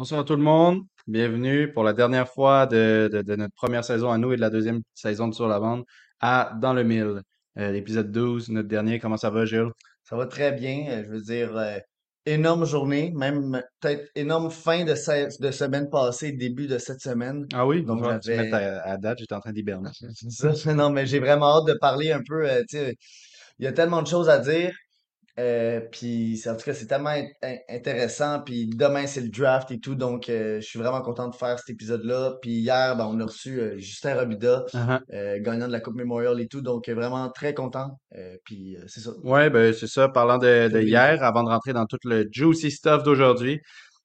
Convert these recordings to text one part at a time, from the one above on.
Bonsoir tout le monde. Bienvenue pour la dernière fois de, de- de notre première saison à nous et de la deuxième saison de Sur la bande à Dans le Mille. Euh, l'épisode 12, notre dernier. Comment ça va, Jules? Ça va très bien. euh, Je veux dire, euh, énorme journée, même peut-être énorme fin de, se- de semaine passée, début de cette semaine. Ah oui, Donc te mettes j'avais à, à date. J'étais en train d'hiberner. ça. Non, mais j'ai vraiment hâte de parler un peu. euh, il y a tellement de choses à dire. Euh, puis en tout cas, c'est tellement in- in- intéressant. Puis demain, c'est le draft et tout. Donc euh, je suis vraiment content de faire cet épisode-là. Puis hier, ben, on a reçu euh, Justin Robida, Uh-huh. euh, gagnant de la Coupe Memorial et tout. Donc vraiment très content. Puis c'est ça. Ouais, ben c'est ça. Parlant de, hier, avant de rentrer dans tout le juicy stuff d'aujourd'hui,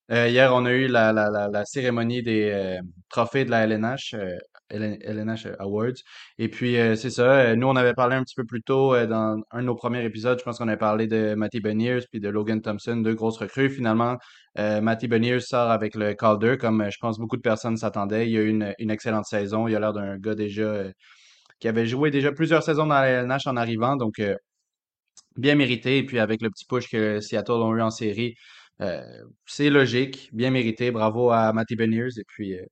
hier, on a eu la, la, la, la cérémonie des trophées de la LNH, LN LNH Awards. Et puis, euh, c'est ça. euh, nous, on avait parlé un petit peu plus tôt euh, dans un de nos premiers épisodes. Je pense qu'on avait parlé de Matty Beniers puis de Logan Thompson, deux grosses recrues. Finalement, euh, Matty Beniers sort avec le Calder, comme euh, je pense beaucoup de personnes s'attendaient. Il a eu une, une excellente saison. Il a l'air d'un gars déjà euh, qui avait joué déjà plusieurs saisons dans la LNH en arrivant. Donc, euh, bien mérité. Et puis avec le petit push que Seattle ont eu en série, euh, c'est logique, bien mérité. Bravo à Matty Beniers. Et puis, euh,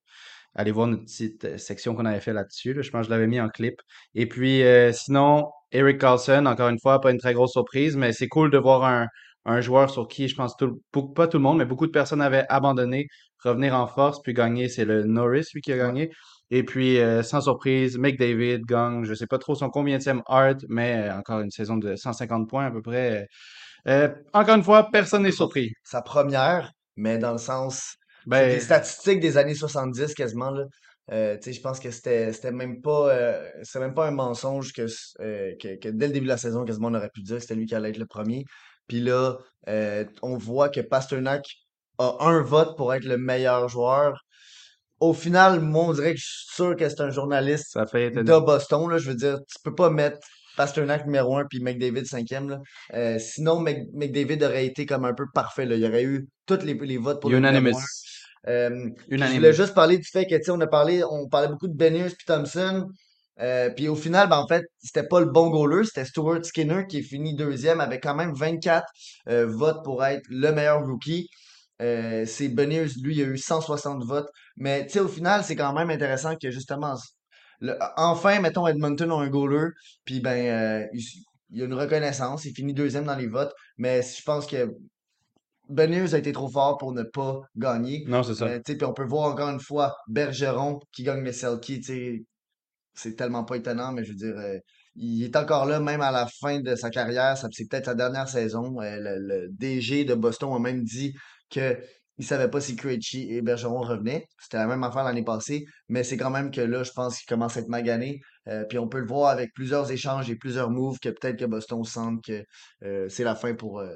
allez voir notre petite euh, section qu'on avait fait là-dessus. là. Je pense que je l'avais mis en clip. Et puis, euh, sinon, Eric Carlson, encore une fois, pas une très grosse surprise, mais c'est cool de voir un, un joueur sur qui, je pense, tout, pas tout le monde, mais beaucoup de personnes avaient abandonné, revenir en force, puis gagner. C'est le Norris, lui, qui a gagné. Et puis, euh, sans surprise, McDavid gagne, je sais pas trop son combienième Hart, mais euh, encore une saison de 150 points à peu près. Euh, encore une fois, personne n'est surpris. sa première, mais dans le sens, ben... Des statistiques des années 70 quasiment. Là. Euh, je pense que c'était même pas euh, même pas un mensonge euh, que, que, dès le début de la saison, quasiment on aurait pu dire que c'était lui qui allait être le premier. Puis là, on voit que Pasternak a un vote pour être le meilleur joueur. Au final, moi, on dirait que je suis sûr que c'est un journaliste de Boston. Je veux dire, tu peux pas mettre Pasternak numéro 1 puis McDavid cinquième. Sinon, McDavid aurait été comme un peu parfait. Là. Il aurait eu tous les, votes pour le numéro 1. Euh, une année je voulais juste parler du fait que, tu on a parlé, on parlait beaucoup de Benius puis Thompson. Euh, puis au final, ben, en fait, c'était pas le bon goaler, c'était Stuart Skinner qui est fini deuxième avec quand même 24 euh, votes pour être le meilleur rookie. c'est Benius, lui, il a eu 160 votes. Mais tu sais, au final, c'est quand même intéressant que justement, enfin, mettons, Edmonton a un goaler, puis ben, il, il y a une reconnaissance, il finit deuxième dans les votes, mais je pense que Beniers a été trop fort pour ne pas gagner. Non, c'est ça. Euh, puis on peut voir encore une fois Bergeron qui gagne sais, c'est tellement pas étonnant, mais je veux dire, euh, il est encore là, même à la fin de sa carrière. C'est peut-être sa dernière saison. Euh, le, le DG de Boston a même dit que il savait pas si Krejci et Bergeron revenaient. C'était la même affaire l'année passée, mais c'est quand même que là, je pense qu'il commence à être magané. Euh, puis on peut le voir avec plusieurs échanges et plusieurs moves que peut-être que Boston sent que euh, c'est la fin pour, euh,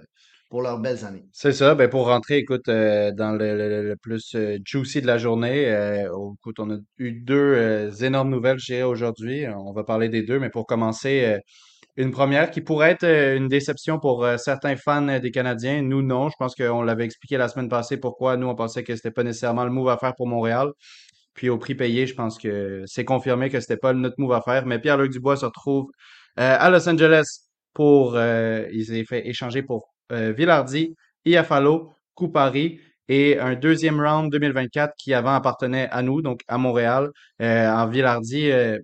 pour leurs belles années. C'est ça. Ben, pour rentrer, écoute, euh, dans le, plus euh, juicy de la journée, euh, oh, écoute, on a eu deux énormes nouvelles, je aujourd'hui. On va parler des deux, mais pour commencer, une première qui pourrait être une déception pour certains fans des Canadiens. Nous, non. Je pense qu'on l'avait expliqué la semaine passée pourquoi nous, on pensait que c'était pas nécessairement le move à faire pour Montréal. Puis au prix payé, je pense que c'est confirmé que c'était pas notre move à faire. Mais Pierre-Luc Dubois se retrouve à Los Angeles pour, il s'est fait échanger pour euh, Villardi, Iafalo, Coupari et un deuxième round 2024 qui avant appartenait à nous, donc à Montréal. Euh, en Villardi, euh,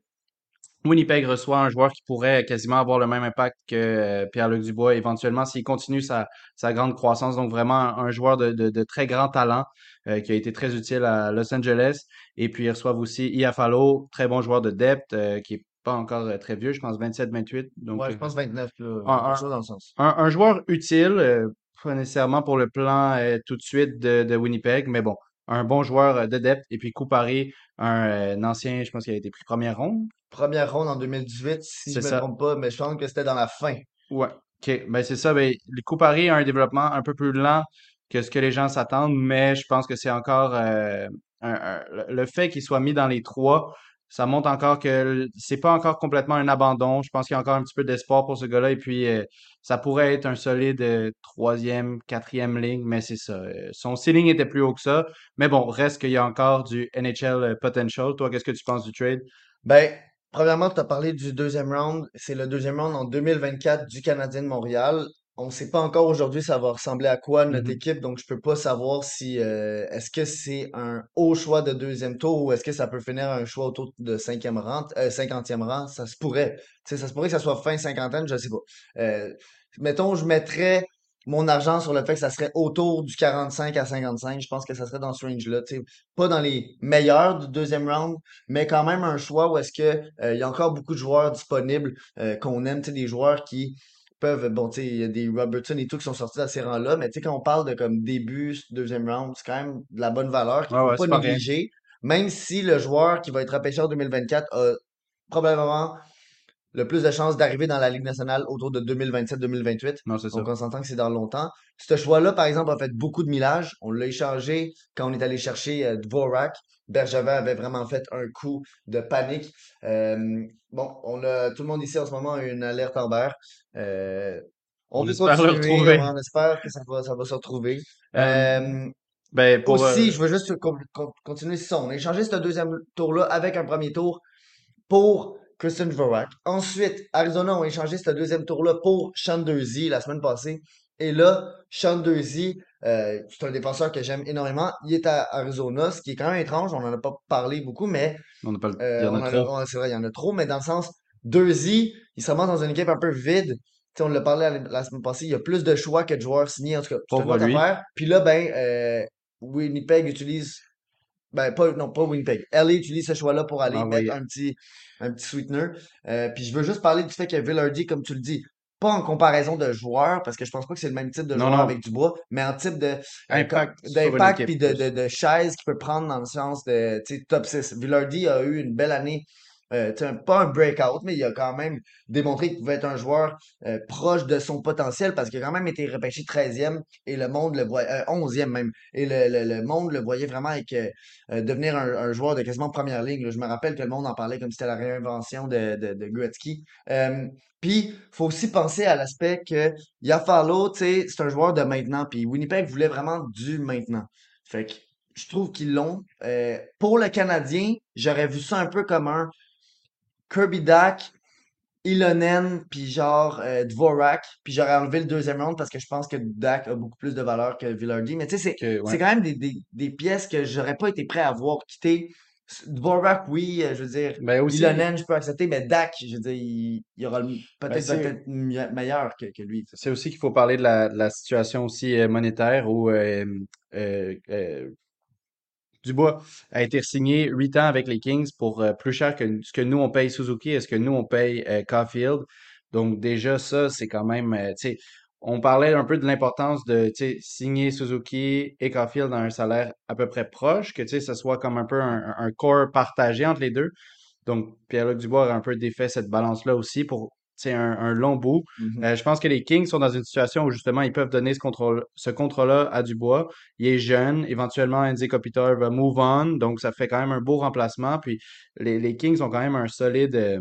Winnipeg reçoit un joueur qui pourrait quasiment avoir le même impact que euh, Pierre-Luc Dubois éventuellement s'il continue sa, sa grande croissance. Donc vraiment un, joueur de, de, très grand talent qui a été très utile à Los Angeles. Et puis ils reçoivent aussi Iafalo, très bon joueur de depth qui est pas encore euh, très vieux, je pense 27-28. Donc Ouais, euh, je pense 29, là, un, dans le sens. un, un joueur utile, euh, pas nécessairement pour le plan tout de suite de, de Winnipeg, mais bon, un bon joueur de depth. Et puis Coupari, un, un ancien, je pense qu'il a été pris première ronde. Première ronde en 2018, si je me ça. trompe pas, mais je pense que c'était dans la fin. Ouais. OK. Ben, c'est ça. Ben, Coupari a un développement un peu plus lent que ce que les gens s'attendent, mais je pense que c'est encore euh, un- un- le le fait qu'il soit mis dans les trois, ça montre encore que c'est pas encore complètement un abandon. Je pense qu'il y a encore un petit peu d'espoir pour ce gars-là. Et puis, euh, ça pourrait être un solide euh, troisième, quatrième ligne, mais c'est ça. Euh, son ceiling était plus haut que ça. Mais bon, reste qu'il y a encore du NHL potential. Toi, qu'est-ce que tu penses du trade? Ben, premièrement, tu as parlé du deuxième round. C'est le deuxième round en 2024 du Canadien de Montréal. On sait pas encore aujourd'hui ça va ressembler à quoi notre Mhm. équipe, donc je peux pas savoir si euh, est-ce que c'est un haut choix de deuxième tour ou est-ce que ça peut finir un choix autour de cinquième rang, euh, cinquantième rang, ça se pourrait. Tu sais, ça se pourrait que ça soit fin cinquantaine, je sais pas. Euh, mettons, je mettrais mon argent sur le fait que ça serait autour du 45 à 55. Je pense que ça serait dans ce range-là. Pas dans les meilleurs du deuxième round, mais quand même un choix où est-ce que euh, il y a encore beaucoup de joueurs disponibles euh, qu'on aime, tu sais, des joueurs qui peuvent, bon, tu sais, il y a des Robertson et tout qui sont sortis à ces rangs-là, mais tu sais, quand on parle de comme début, deuxième round, c'est quand même de la bonne valeur qu'il Ouais, faut ouais, pas négliger, même si le joueur qui va être repêché en 2024 a probablement le plus de chances d'arriver dans la Ligue nationale autour de 2027-2028. Non, c'est ça. Donc, on s'entend que c'est dans longtemps. Ce choix-là, par exemple, a fait beaucoup de millage. On l'a échangé quand on est allé chercher euh, Dvorak. Bergevin avait vraiment fait un coup de panique. Euh, bon, on a, tout le monde ici en ce moment a une alerte Amber. Euh, on On espère le continuer, retrouver. on espère que ça va, ça va se retrouver. Euh, Euh, ben, pour, aussi, je veux juste con- con- continuer ça. On a échangé ce deuxième tour-là avec un premier tour pour Christian Dvorak. Ensuite, Arizona ont échangé ce deuxième tour-là pour Shanderzy la semaine passée. Et là, Shanderzy, euh, c'est un défenseur que j'aime énormément. Il est à Arizona, ce qui est quand même étrange. On n'en a pas parlé beaucoup, mais on pas le- il euh, y en a trop. c'est vrai, il y en a trop. Mais dans le sens, Dersey, il se ramasse dans une équipe un peu vide. On l'a parlé la, la semaine passée, il y a plus de choix que de joueurs signés. En tout cas, affaire. Puis là, ben, euh, Winnipeg utilise ben, pas, non, pas Winnipeg. LA utilise ce choix-là pour aller mettre Envoyé. un petit, un petit sweetener. Euh, puis je veux juste parler du fait que Villardy, comme tu le dis, pas en comparaison de joueurs, parce que je pense pas que c'est le même type de Non, joueur non. avec Dubois, mais en type de euh, Impact d'impact puis de, de, de chaise qu'il peut prendre dans le sens de tu sais, top 6. Villardy a eu une belle année. Euh, pas un breakout, mais il a quand même démontré qu'il pouvait être un joueur euh, proche de son potentiel parce qu'il a quand même été repêché treizième et le monde le voit, euh, 11e même. Et le, le, le monde le voyait vraiment avec euh, euh, devenir un, joueur de quasiment première ligne. là. Je me rappelle que le monde en parlait comme si c'était la réinvention de, de, de Gretzky. Puis, faut aussi penser à l'aspect que Yafalo, c'est un joueur de maintenant. Puis Winnipeg voulait vraiment du maintenant. Fait que je trouve qu'ils l'ont. Pour le Canadien, j'aurais vu ça un peu comme un Kirby Dak, Ilonen, puis genre euh, Dvorak, puis j'aurais enlevé le deuxième round parce que je pense que Dak a beaucoup plus de valeur que Villardy. Mais tu sais, c'est, ouais. quand même des, des, des pièces que j'aurais pas été prêt à voir quitter. Dvorak, oui, euh, je veux dire, Ben aussi, Ilonen, je peux accepter, mais Dak, je veux dire, il, il aura ben peut-être mi- meilleur que, que lui. c'est aussi qu'il faut parler de la, de la situation aussi euh, monétaire où euh, euh, euh, Dubois a été signé 8 ans avec les Kings pour euh, plus cher que ce que nous on paye Suzuki et ce que nous on paye euh, Caulfield. Donc déjà ça, c'est quand même, euh, on parlait un peu de l'importance de, signer Suzuki et Caulfield dans un salaire à peu près proche, que ce soit comme un peu un, un corps partagé entre les deux. Donc Pierre-Luc Dubois a un peu défait cette balance-là aussi pour, sais, un, un long bout. Mhm. Euh, je pense que les Kings sont dans une situation où justement ils peuvent donner ce contrôle, ce contrat-là à Dubois. Il est jeune, éventuellement Andy Kopitar va move on, donc ça fait quand même un beau remplacement. Puis les, les Kings ont quand même un solide euh,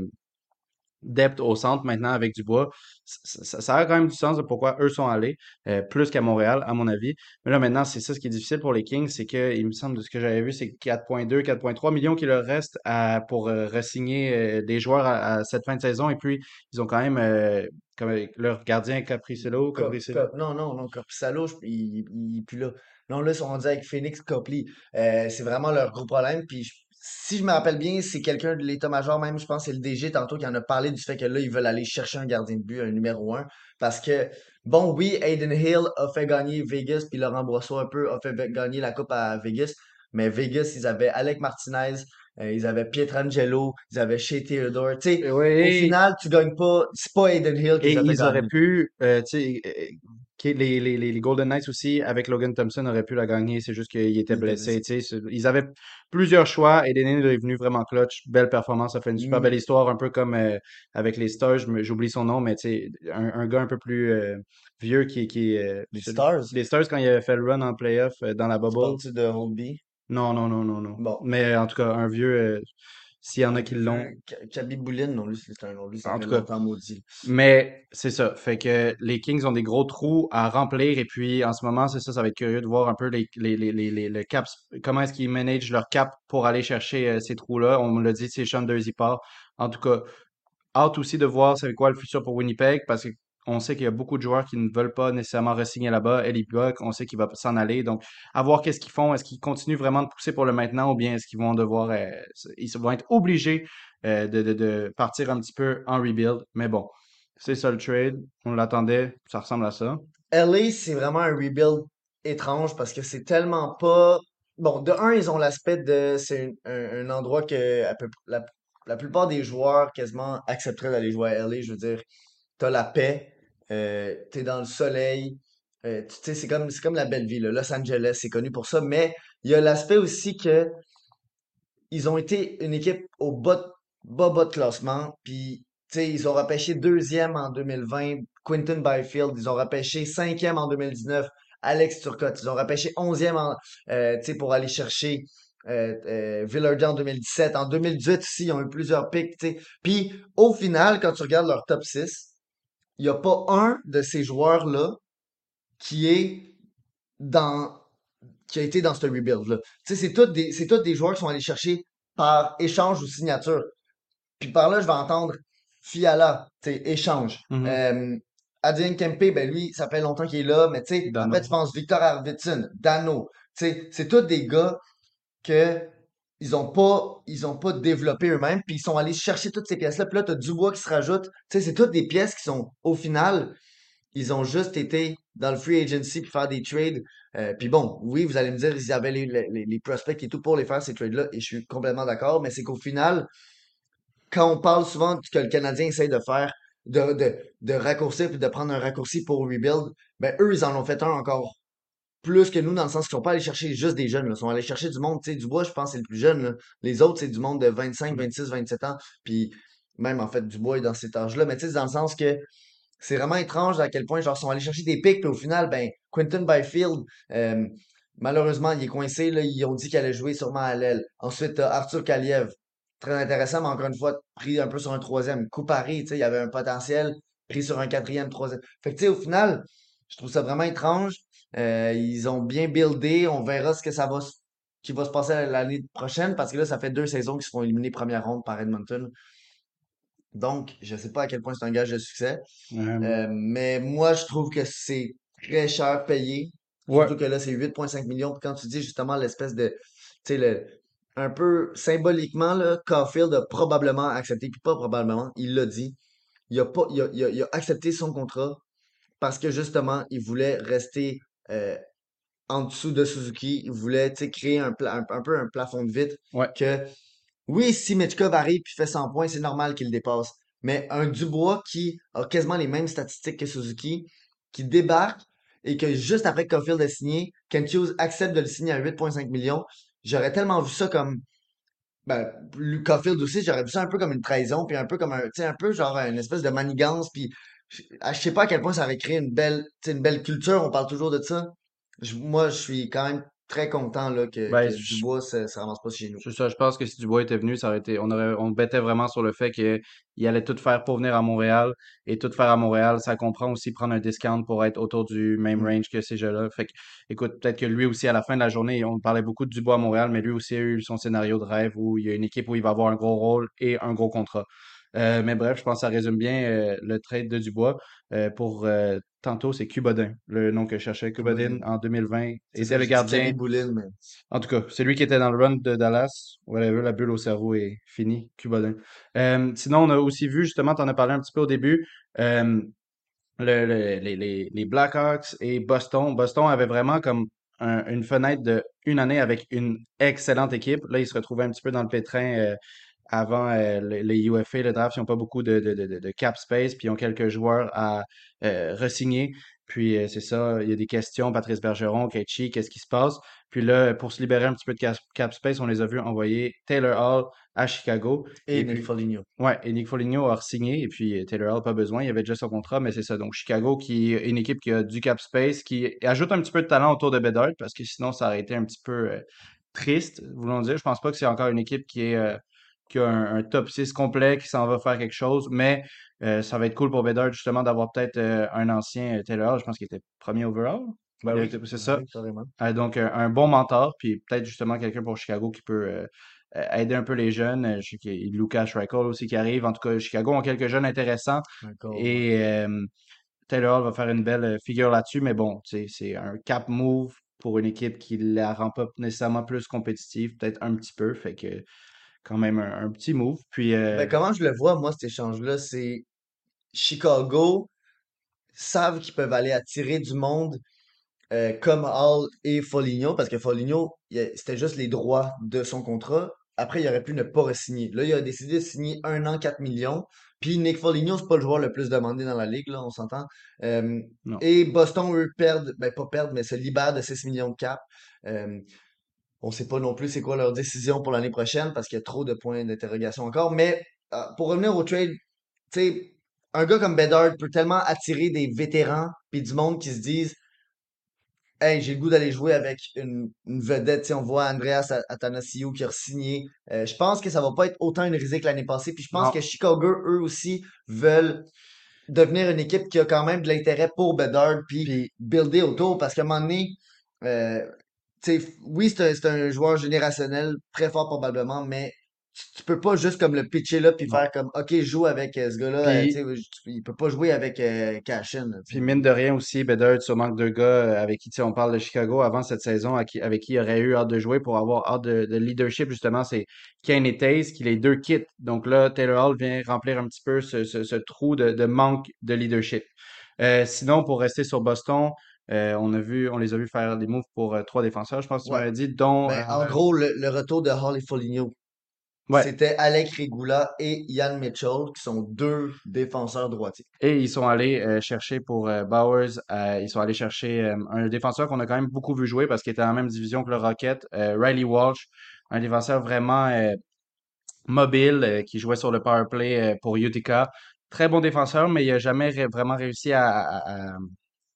depth au centre maintenant avec Dubois. Ça, ça, ça a quand même du sens de pourquoi eux sont allés, euh, plus qu'à Montréal, à mon avis. Mais là maintenant, c'est ça ce qui est difficile pour les Kings, c'est que il me semble de ce que j'avais vu, c'est 4,2, 4,3 millions qui leur reste à, pour euh, re-signer euh, des joueurs à, à cette fin de saison. Et puis ils ont quand même euh, comme leur gardien Capricelo, Capricelo. Non, non, non, je- il, il, il est plus là. Non, là, ils sont rendus avec Phoenix Copley. C'est vraiment leur gros problème. Puis, je- si je me rappelle bien, c'est quelqu'un de l'état-major, même, je pense que c'est le DG tantôt qui en a parlé du fait que là, ils veulent aller chercher un gardien de but, un numéro un. Parce que, bon, oui, Aiden Hill a fait gagner Vegas, puis Laurent Brossoit un peu a fait gagner la coupe à Vegas. Mais Vegas, ils avaient Alec Martinez, euh, ils avaient Pietrangelo, ils avaient Shea Theodore. Tu sais, au final, tu gagnes pas. C'est pas Aiden Hill qui Et ils auraient pu, euh, tu sais, les, les, les Golden Knights aussi, avec Logan Thompson, auraient pu la gagner. C'est juste qu'il était blessé, tu Ils avaient plusieurs choix et Denis est venu vraiment clutch. Belle performance. Ça fait une super belle Mhm. histoire, un peu comme euh, avec les Stars. J'oublie son nom, mais tu sais, un, un gars un peu plus euh, vieux qui, qui euh, Les Stars? les Stars quand il avait fait le run en playoff dans la Tu bubble. parles-tu de Holby? Non, non, non, non, non. Bon. Mais en tout cas, un vieux, s'il y en a qui l'ont. Kaby Boulin, non, lui, c'est un nom. Lui, ça En fait tout cas, maudit. Mais c'est ça. Fait que les Kings ont des gros trous à remplir. Et puis en ce moment, c'est ça, ça va être curieux de voir un peu les, les, les, les, les- le cap, comment est-ce qu'ils managent leur cap pour aller chercher euh, ces trous-là. On me l'a dit, c'est Sean Dursey part. En tout cas, hâte aussi de voir c'est quoi le futur pour Winnipeg parce que on sait qu'il y a beaucoup de joueurs qui ne veulent pas nécessairement re-signer là-bas. Eddie Buck, on sait qu'il va s'en aller. Donc, à voir qu'est-ce qu'ils font. Est-ce qu'ils continuent vraiment de pousser pour le maintenant ou bien est-ce qu'ils vont devoir, euh, ils vont être obligés euh, de, partir un petit peu en rebuild. Mais bon, c'est ça le trade. On l'attendait. Ça ressemble à ça. LA, c'est vraiment un rebuild étrange parce que c'est tellement pas. Bon, de un, ils ont l'aspect de. C'est un, endroit que la, la plupart des joueurs quasiment accepteraient d'aller jouer à LA. Je veux dire, t'as la paix, euh, t'es dans le soleil. euh, tu c'est comme, comme la belle là. Los Angeles, c'est connu pour ça. Mais il y a l'aspect aussi que ils ont été une équipe au bas, bas, de classement. Puis, tu ils ont repêché deuxième en 2020, Quinton Byfield. Ils ont repêché cinquième en 2019, Alex Turcotte. Ils ont repêché onzième en, euh, tu pour aller chercher euh, euh, en 2017. En 2018 aussi, ils ont eu plusieurs tu sais. Puis, au final, quand tu regardes leur top 6, il n'y a pas un de ces joueurs-là qui est dans qui a été dans ce rebuild-là. C'est tous des, des joueurs qui sont allés chercher par échange ou signature. Puis par là, je vais entendre Fiala, échange. Euh, Adrien Kempe, ben lui, ça fait longtemps qu'il est là, mais tu sais, après, tu penses Victor Arvidsson, Dano. C'est tous des gars que ils ont pas, ils ont pas développé eux-mêmes, puis ils sont allés chercher toutes ces pièces-là. Puis là, t'as Dubois qui se rajoute. Tu sais, c'est toutes des pièces qui sont, au final, ils ont juste été dans le free agency pour faire des trades. Euh, puis bon, oui, vous allez me dire, ils avaient les, les, les prospects et tout pour les faire, ces trades-là, et je suis complètement d'accord, mais c'est qu'au final, quand on parle souvent que le Canadien essaye de faire, de, de, de raccourcir puis de prendre un raccourci pour rebuild, ben eux, ils en ont fait un encore plus que nous, dans le sens qu'ils sont pas allés chercher juste des jeunes, là. Ils sont allés chercher du monde, tu sais, Dubois, je pense, c'est le plus jeune, là. Les autres, c'est du monde de 25, 26, 27 ans, puis même, en fait, Dubois est dans cet âge-là, mais tu sais, dans le sens que c'est vraiment étrange à quel point, genre, ils sont allés chercher des picks, puis au final, ben, Quentin Byfield, euh, malheureusement, il est coincé, là, ils ont dit qu'il allait jouer sûrement à l'aile. Ensuite, Arthur Kaliev, très intéressant, mais encore une fois, pris un peu sur un troisième. Coupari, tu sais, il y avait un potentiel, pris sur un quatrième, troisième. Fait que, tu sais, au final, je trouve ça vraiment étrange. Euh, ils ont bien buildé, on verra ce que ça va, qui va se passer l'année prochaine, parce que là, ça fait deux saisons qu'ils se font éliminer première ronde par Edmonton. Donc, je sais pas à quel point c'est un gage de succès. Euh, Euh, mais moi, je trouve que c'est très cher payé. ouais. Surtout que là, c'est 8,5 millions. Puis quand tu dis justement l'espèce de, tu sais, le, un peu symboliquement, là, Caulfield a probablement accepté, puis pas probablement, il l'a dit. Il a pas, il a, il a- il a accepté son contrat parce que justement, il voulait rester euh, en dessous de Suzuki. Il voulait, créer un, pla- un, un peu un plafond de Ouais. que oui, si Mitchkov arrive puis fait 100 points, c'est normal qu'il le dépasse. Mais un Dubois qui a quasiment les mêmes statistiques que Suzuki, qui débarque et que juste après que Caulfield a signé, Kent Hughes accepte de le signer à 8,5 millions, j'aurais tellement vu ça comme ben, Caulfield aussi, j'aurais vu ça un peu comme une trahison, puis un peu comme un, tu sais, un peu genre une espèce de manigance, puis je ah, je sais pas à quel point ça aurait créé une belle, une belle culture, on parle toujours de ça. Je- moi, je suis quand même très content là, que, Ben, que je- Dubois se, se ramasse pas chez nous. C'est ça, je pense que si Dubois était venu, ça aurait été, on aurait, on bêtait vraiment sur le fait qu'il allait tout faire pour venir à Montréal et tout faire à Montréal, ça comprend aussi prendre un discount pour être autour du même Mm. range que ces jeux-là. Fait que, écoute, peut-être que lui aussi, à la fin de la journée, on parlait beaucoup de Dubois à Montréal, mais lui aussi a eu son scénario de rêve où il y a une équipe où il va avoir un gros rôle et un gros contrat. Euh, mais bref, je pense que ça résume bien euh, le trade de Dubois. Euh, pour tantôt, c'est Cubodin, le nom que je cherchais. Cubodin en 2020 C'est était ça, le gardien. Boulin, mais En tout cas, c'est lui qui était dans le run de Dallas. Whatever, la bulle au cerveau est finie. Cubodin. Sinon, on a aussi vu, justement, tu en as parlé un petit peu au début, le- le- les, Blackhawks et Boston. Boston avait vraiment comme un- une fenêtre de une année avec une excellente équipe. Là, ils se retrouvaient un petit peu dans le pétrin avant euh, le- les UFA, le draft. Ils n'ont pas beaucoup de, de, de, cap space, puis ils ont quelques joueurs à euh, re-signer. Puis euh, c'est ça, il y a des questions, Patrice Bergeron, Ketchy, qu'est-ce qui se passe? Puis là, pour se libérer un petit peu de cap, cap space, on les a vus envoyer Taylor Hall à Chicago. et Et Nick puis, Foligno. Ouais, et Nick Foligno a signé et puis euh, Taylor Hall, pas besoin, il avait déjà son contrat, mais c'est ça. Donc Chicago, qui est une équipe qui a du cap space, qui ajoute un petit peu de talent autour de Bedard, parce que sinon ça aurait été un petit peu triste, voulons dire. Je pense pas que c'est encore une équipe qui est qui a un, un top 6 complet, qui s'en va faire quelque chose, mais euh, ça va être cool pour Bedard justement d'avoir peut-être euh, un ancien euh, Taylor Hall, je pense qu'il était premier overall. Ben oui, c'est ça. oui, donc, un, bon mentor, puis peut-être justement quelqu'un pour Chicago qui peut aider un peu les jeunes. Je sais qu'il y a Lucas Schreichel aussi qui arrive. En tout cas, Chicago ont quelques jeunes intéressants. Et euh, Taylor Hall va faire une belle figure là-dessus, mais bon, c'est c'est un cap move pour une équipe qui la rend pas nécessairement plus compétitive, peut-être un petit peu, fait que quand même un, un petit move. Puis euh, Ben, comment je le vois, moi, cet échange-là, c'est Chicago savent qu'ils peuvent aller attirer du monde euh, comme Hall et Foligno, parce que Foligno, c'était juste les droits de son contrat. Après, il aurait pu ne pas re-signer. Là, il a décidé de signer un an, 4 millions. Puis Nick Foligno, c'est pas le joueur le plus demandé dans la ligue, là, on s'entend. Euh, et Boston, eux, perdent, ben pas perdent, mais se libèrent de 6 millions de cap. Euh, on sait pas non plus c'est quoi leur décision pour l'année prochaine parce qu'il y a trop de points d'interrogation encore. Mais euh, pour revenir au trade, tu sais, un gars comme Bedard peut tellement attirer des vétérans puis du monde qui se disent Hey, j'ai le goût d'aller jouer avec une, une vedette. Tu sais, on voit Andreas A- Athanasiou qui a signé. je pense que ça va pas être autant une risée que l'année passée. Puis je pense Non. que Chicago, eux aussi, veulent devenir une équipe qui a quand même de l'intérêt pour Bedard puis Puis builder autour. Parce qu'à un moment donné, euh, oui, c'est un, c'est un joueur générationnel, très fort probablement, mais tu, tu peux pas juste comme le pitcher là puis faire comme OK, je joue avec euh, ce gars-là. euh, tu tu- il peut pas jouer avec euh, Cashin. tu Puis mine de rien aussi, Bedard, sûrement que deux gars euh, avec qui tu sais, on parle de Chicago avant cette saison, qui- avec qui il aurait eu hâte de jouer pour avoir hâte de, de leadership, justement, c'est Kane et Taze qui les deux quittent. Donc là, Taylor Hall vient remplir un petit peu ce, ce- ce trou de, de manque de leadership. Euh, sinon, pour rester sur Boston, euh, on a vu, on les a vus faire des moves pour euh, trois défenseurs, je pense que tu Ouais. m'avais dit, dont Ben, en euh, gros, le, le retour de Hall et Foligno, ouais, c'était Alec Regula et Ian Mitchell, qui sont deux défenseurs droitiers. Et ils sont allés chercher pour Bowers, ils sont allés chercher un défenseur qu'on a quand même beaucoup vu jouer parce qu'il était en même division que le Rocket, Riley Walsh, un défenseur vraiment mobile qui jouait sur le power play pour Utica. Très bon défenseur, mais il n'a jamais ré- vraiment réussi à, à- à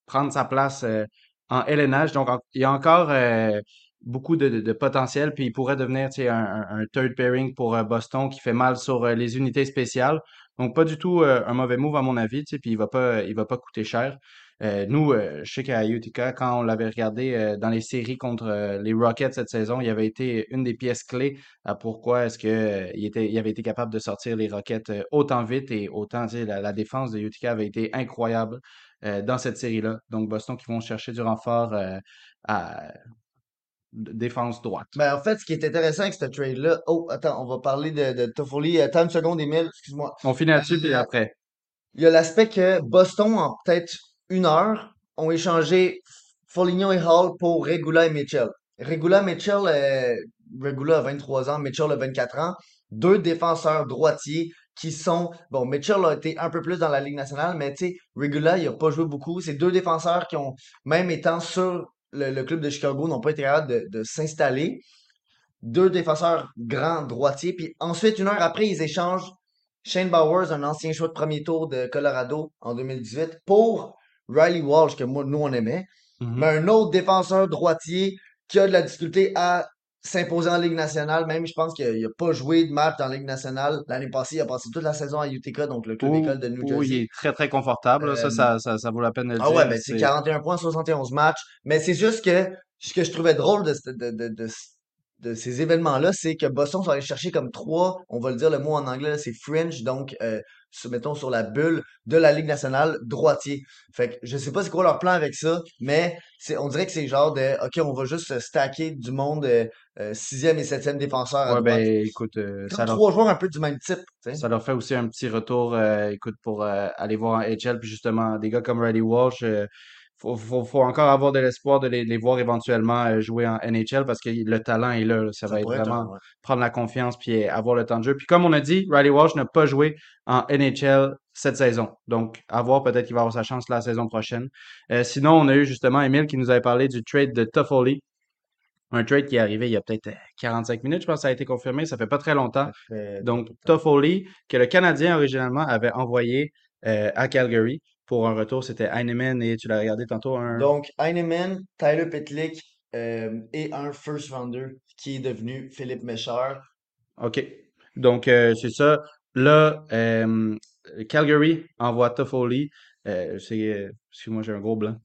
prendre sa place euh, en LNH. Donc, il y a encore euh, beaucoup de, potentiel, puis il pourrait devenir un, un- third pairing pour euh, Boston qui fait mal sur les unités spéciales. Donc, pas du tout un mauvais move à mon avis, puis il va pas, va pas coûter cher. Nous, je sais qu'à Utica, quand on l'avait regardé dans les séries contre les Rockets cette saison, il avait été une des pièces clés à pourquoi est-ce il avait été capable de sortir les Rockets autant vite et autant, la, la défense de Utica avait été incroyable dans cette série-là. Donc, Boston qui vont chercher du renfort euh, à défense droite. Ben, en fait, ce qui est intéressant avec ce trade-là, oh, attends, on va parler de, de Toffoli. Attends une seconde, Emile, excuse-moi. On finit là-dessus, puis Euh, après. Il y a l'aspect que Boston, en peut-être une heure, ont échangé Foligno et Hall pour Regula et Mitchell. Regula, Mitchell, euh, Regula a 23 ans, Mitchell a 24 ans. Deux défenseurs droitiers qui sont, bon, Mitchell a été un peu plus dans la Ligue nationale, mais tu sais, Regula, il a pas joué beaucoup. C'est deux défenseurs qui ont, même étant sur le, le club de Chicago, n'ont pas été capables de, de s'installer deux défenseurs grands droitiers. Puis ensuite, une heure après, ils échangent Shane Bowers, un ancien choix de premier tour de Colorado en 2018, pour Riley Walsh, que moi, nous, on aimait. Mhm. Mais un autre défenseur droitier qui a de la difficulté à s'imposer en Ligue nationale. Même, je pense qu'il n'a pas joué de match dans la Ligue nationale. L'année passée, il a passé toute la saison à UTK, donc le club école de New où il Jersey. est très, très confortable. là. Ça, Euh, ça, ça, ça vaut la peine de le ah ouais, dire. ben c'est C'est 41 points, 71 matchs. Mais c'est juste que ce que je trouvais drôle de, de, de, de, de ces événements-là, c'est que Boston sont allés chercher comme trois, on va le dire le mot en anglais, là, c'est fringe, donc euh, sur- mettons sur la bulle de la Ligue nationale, droitier. Fait que je sais pas c'est quoi leur plan avec ça, mais c'est, on dirait que c'est genre de OK, on va juste se stacker du monde euh, euh, sixième et septième défenseur à Ouais, droite. ben, écoute, euh, Comme ça leur, trois joueurs un peu du même type, ça leur fait aussi un petit retour, euh, écoute, pour euh, aller voir en HL. Puis justement, des gars comme Riley Walsh, euh, faut, faut, faut encore avoir de l'espoir de les, les voir éventuellement euh, jouer en NHL parce que le talent est là. Ça Ça va être vraiment ouais. prendre la confiance puis euh, avoir le temps de jeu. Puis comme on a dit, Riley Walsh n'a pas joué en NHL cette saison. Donc, à voir, peut-être qu'il va avoir sa chance la saison prochaine. Euh, sinon, on a eu justement Emile qui nous avait parlé du trade de Toffoli. Un trade qui est arrivé il y a peut-être euh, 45 minutes, je pense que ça a été confirmé. Ça fait pas très longtemps. Donc. Toffoli, que le Canadien originalement avait envoyé euh, à Calgary pour un retour. C'était Heinemann et tu l'as regardé tantôt, un... Donc, Heinemann, Tyler Pitlick euh, et un first rounder qui est devenu Philippe Méchard. OK. Donc, euh, c'est ça. Là, euh, Calgary envoie Toffoli. C'est... excuse-moi, j'ai un gros blanc.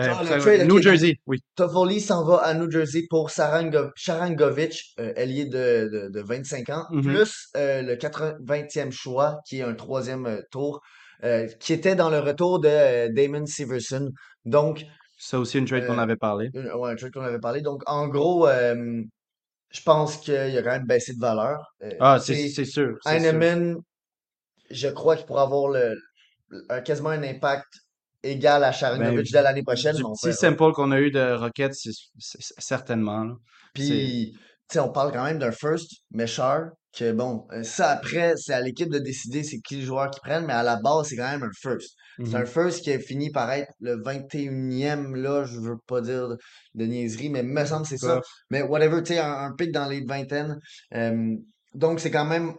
Euh, Ah, ça- New Jersey, oui. Toffoli s'en va à New Jersey pour Sarango- Sharangovic, euh, ailier de, de, de 25 ans, Mhm. plus euh, le 80e choix, qui est un troisième tour euh, qui était dans le retour de euh, Damon Severson. Donc, Ça aussi, une trade qu'on euh, avait parlé. une- ouais, un truc qu'on avait parlé. Donc, en gros, je pense qu'il a quand même baissé de valeur. Ah, c'est sûr. Heinemann, je crois qu'il pourra avoir le, quasiment un impact égal à Ben, Sharangovich dès l'année prochaine, du petit sample qu'on a eu de c'est- certainement. là. Puis, tu sais, on parle quand même d'un first, mais cher, que bon, euh, ça après, c'est à l'équipe de décider c'est qui le joueur qu'ils prennent, mais à la base, c'est quand même un first. C'est un Mhm. first qui a fini par être le 21e, là, je veux pas dire de, niaiserie, mais me semble que c'est ça. Mais whatever, tu sais, un, un pic dans les vingtaines. Euh, donc, c'est quand même,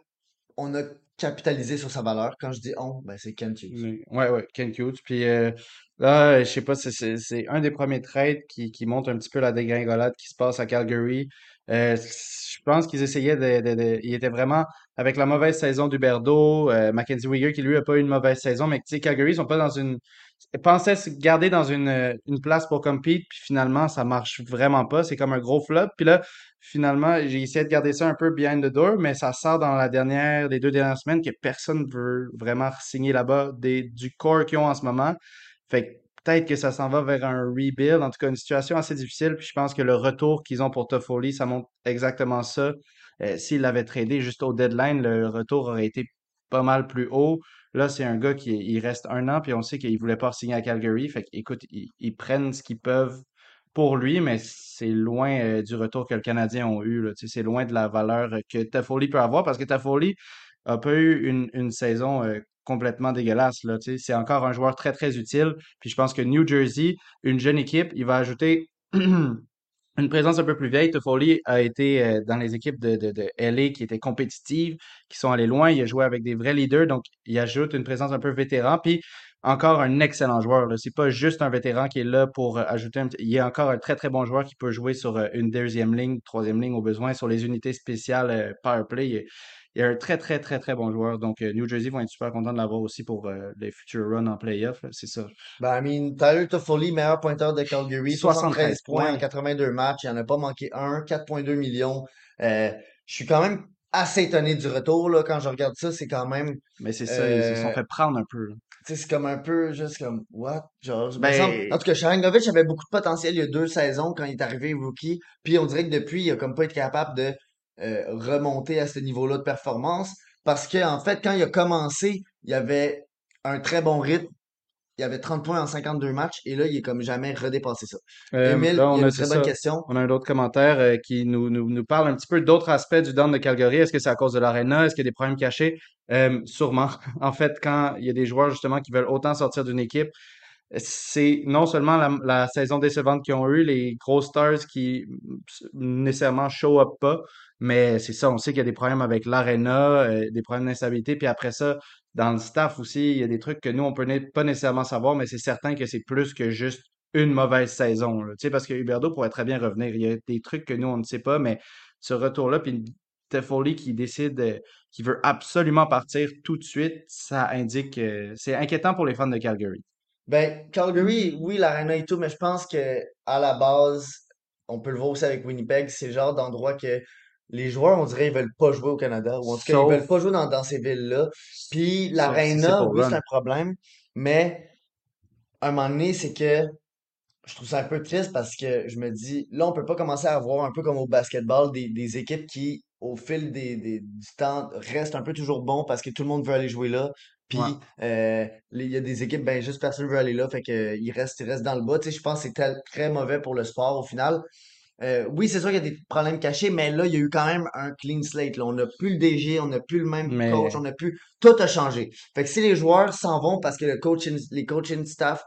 on a capitalisé sur sa valeur. Quand je dis on, ben c'est Ken Hughes. mais- Ouais, ouais, Ken Hughes. Puis euh, là, je sais pas, c'est c'est- un des premiers trades qui, qui montre un petit peu la dégringolade qui se passe à Calgary. Euh, je pense qu'ils essayaient de, Ils étaient vraiment avec la mauvaise saison d'Huberdeau, euh, Mackenzie Weegar qui lui a pas eu une mauvaise saison, mais tu sais, Calgary, ils sont pas dans une. Ils pensaient se garder dans une, euh, une place pour compete, puis finalement, ça marche vraiment pas. C'est comme un gros flop. Puis là, finalement, j'ai essayé de garder ça un peu behind the door, mais ça sort dans la dernière, des deux dernières semaines que personne veut vraiment signer là-bas des, du core qu'ils ont en ce moment. Fait que peut-être que ça s'en va vers un rebuild, en tout cas une situation assez difficile. Puis je pense que le retour qu'ils ont pour Toffoli, ça montre exactement ça. Euh, s'ils l'avaient tradé juste au deadline, le retour aurait été pas mal plus haut. Là, c'est un gars qui il reste un an, puis on sait qu'il voulait pas signer à Calgary. Fait qu'écoute, ils, prennent ce qu'ils peuvent pour lui, mais c'est loin euh, du retour que le Canadien ont eu. C'est loin de la valeur euh, que Toffoli peut avoir parce que Toffoli a pas eu une, une saison euh, complètement dégueulasse. Là, c'est encore un joueur très, très utile. Puis je pense que New Jersey, une jeune équipe, il va ajouter une présence un peu plus vieille. Toffoli a été euh, dans les équipes de, de, de LA qui étaient compétitives, qui sont allées loin. Il a joué avec des vrais leaders, donc il ajoute une présence un peu vétéran. Puis encore un excellent joueur. C'est pas juste un vétéran qui est là pour euh, ajouter un. Il est encore un très très bon joueur qui peut jouer sur euh, une deuxième ligne, troisième ligne au besoin, sur les unités spéciales power play. Il est, un très très très très bon joueur. Donc euh, New Jersey vont être super contents de l'avoir aussi pour euh, les futurs runs en playoff. C'est ça. Ben, I mean, Tyler Toffoli, meilleur pointeur de Calgary, 73 73 points en points. 82 matchs, il en a pas manqué un, 4,2 millions. Euh, je suis quand même assez étonné du retour, là, quand je regarde ça, c'est quand même, Mais c'est ça, ils se sont fait prendre un peu. là. tu sais, c'est comme un peu juste comme, what? Genre, semble, en Ben, tout cas, Sharangovich avait beaucoup de potentiel il y a deux saisons quand il est arrivé rookie, puis on dirait que depuis, il a comme pas été capable de euh, remonter à ce niveau-là de performance, parce que, en fait, quand il a commencé, il y avait un très bon rythme, il avait 30 points en 52 matchs et là, il est comme jamais redépassé ça. Euh, Émile, là, il y on a a, une très bonne ça. question. On a un autre commentaire euh, qui nous, nous, nous parle un petit peu d'autres aspects du down de Calgary. Est-ce que c'est à cause de l'aréna? Est-ce qu'il y a des problèmes cachés? Euh, sûrement. En fait, quand il y a des joueurs justement qui veulent autant sortir d'une équipe, c'est non seulement la, saison décevante qu'ils ont eu, les gros stars qui mm, nécessairement show up pas, mais c'est ça, on sait qu'il y a des problèmes avec l'aréna, euh, des problèmes d'instabilité, puis après ça, dans le staff aussi, il y a des trucs que nous, on peut pas nécessairement savoir, mais c'est certain que c'est plus que juste une mauvaise saison, là. Tu sais, parce que Huberdeau pourrait très bien revenir. Il y a des trucs que nous, on ne sait pas, mais ce retour-là, puis Toffoli qui décide, euh, qui veut absolument partir tout de suite, ça indique, euh, c'est inquiétant pour les fans de Calgary. Ben, Calgary, oui, l'Arena et tout, mais je pense que à la base, on peut le voir aussi avec Winnipeg, c'est le genre d'endroit que les joueurs, on dirait, ils veulent pas jouer au Canada, ou en tout cas, ils veulent Sauf, pas jouer dans, dans ces villes-là. Puis sauf l'Arena, oui, c'est un problème, mais à un moment donné, c'est que je trouve ça un peu triste parce que je me dis, là, on peut pas commencer à avoir un peu comme au basketball des, des équipes qui, au fil des, des- du temps, restent un peu toujours bons parce que tout le monde veut aller jouer là. Ouais. Puis, euh, il y a des équipes, ben, juste personne veut aller là. Fait que, ils restent, ils restent dans le bas. Tu sais, je pense que c'est très mauvais pour le sport au final. Euh, oui, c'est sûr qu'il y a des problèmes cachés, mais là, il y a eu quand même un clean slate. Là. On n'a plus le DG, on n'a plus le même coach, on n'a plus. Tout a changé. Fait que si les joueurs s'en vont parce que le coaching, les coaching staff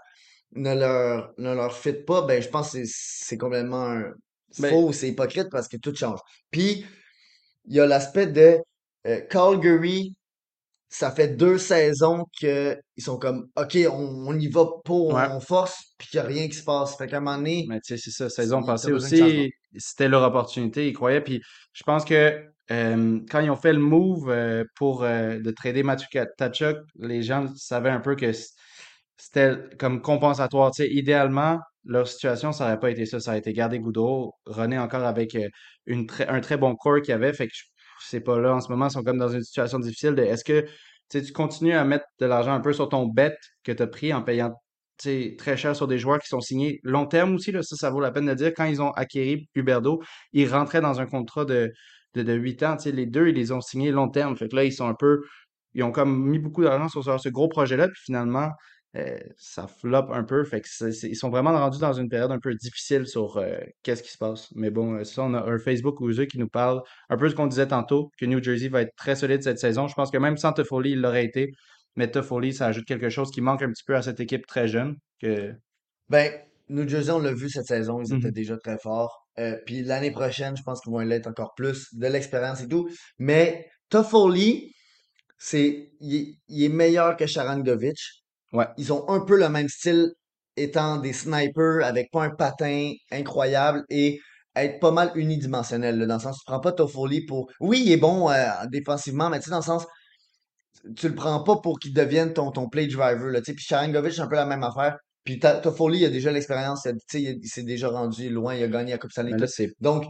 ne leur, ne leur fit pas, ben je pense que c'est complètement un- ben, faux, c'est hypocrite parce que tout change. Puis, il y a l'aspect de euh, Calgary, ça fait deux saisons que ils sont comme OK, on, on y va pour, ouais. on force, puis qu'il n'y a rien qui se passe. Fait qu'à un moment donné, Mais tu sais, c'est ça. Saison passée aussi, c'était leur opportunité. Ils croyaient. Puis je pense que euh, quand ils ont fait le move euh, pour euh, de trader Matthew Tkachuk, les gens savaient un peu que c'était comme compensatoire. Tu sais, idéalement, leur situation, ça n'aurait pas été ça. Ça aurait été garder Goudreau, René encore avec euh, une un très bon corps qu'il y avait. Fait que je- c'est pas là en ce moment. Sont comme dans une situation difficile est-ce que tu continues à mettre de l'argent un peu sur ton bet que tu as pris en payant très cher sur des joueurs qui sont signés long terme aussi, là, ça, ça vaut la peine de dire. Quand ils ont acquéri Huberdo, ils rentraient dans un contrat de, de, de 8 ans. Les deux, ils les ont signés long terme. Là, ils sont un peu. Ils ont comme mis beaucoup d'argent sur ce gros projet-là, puis finalement, euh, ça floppe un peu. Fait que ils sont vraiment rendus dans une période un peu difficile sur euh, qu'est-ce qui se passe. Mais bon, euh, ça, on a un Facebook yeux qui nous parle un peu ce qu'on disait tantôt, que New Jersey va être très solide cette saison. Je pense que même sans Toffoli, il l'aurait été. Mais Toffoli, ça ajoute quelque chose qui manque un petit peu à cette équipe très jeune. Que... Ben, New Jersey, on l'a vu cette saison, ils étaient Mhm. déjà très forts. Euh, puis l'année prochaine, je pense qu'ils vont l'être encore plus, de l'expérience et tout. Mais Toffoli, c'est, il, est il est meilleur que Sharangovich. Ouais. Ils ont un peu le même style, étant des snipers avec pas un patin incroyable et être pas mal unidimensionnel, là, dans le sens, tu prends pas Toffoli pour... Oui, il est bon euh, défensivement, mais tu sais, dans le sens, tu le prends pas pour qu'il devienne ton, ton play driver, là, tu sais. Puis Sharangovich, c'est un peu la même affaire. Puis Toffoli, il a déjà l'expérience, il tu sais, il, il s'est déjà rendu loin, il a gagné la Coupe Stanley Donc,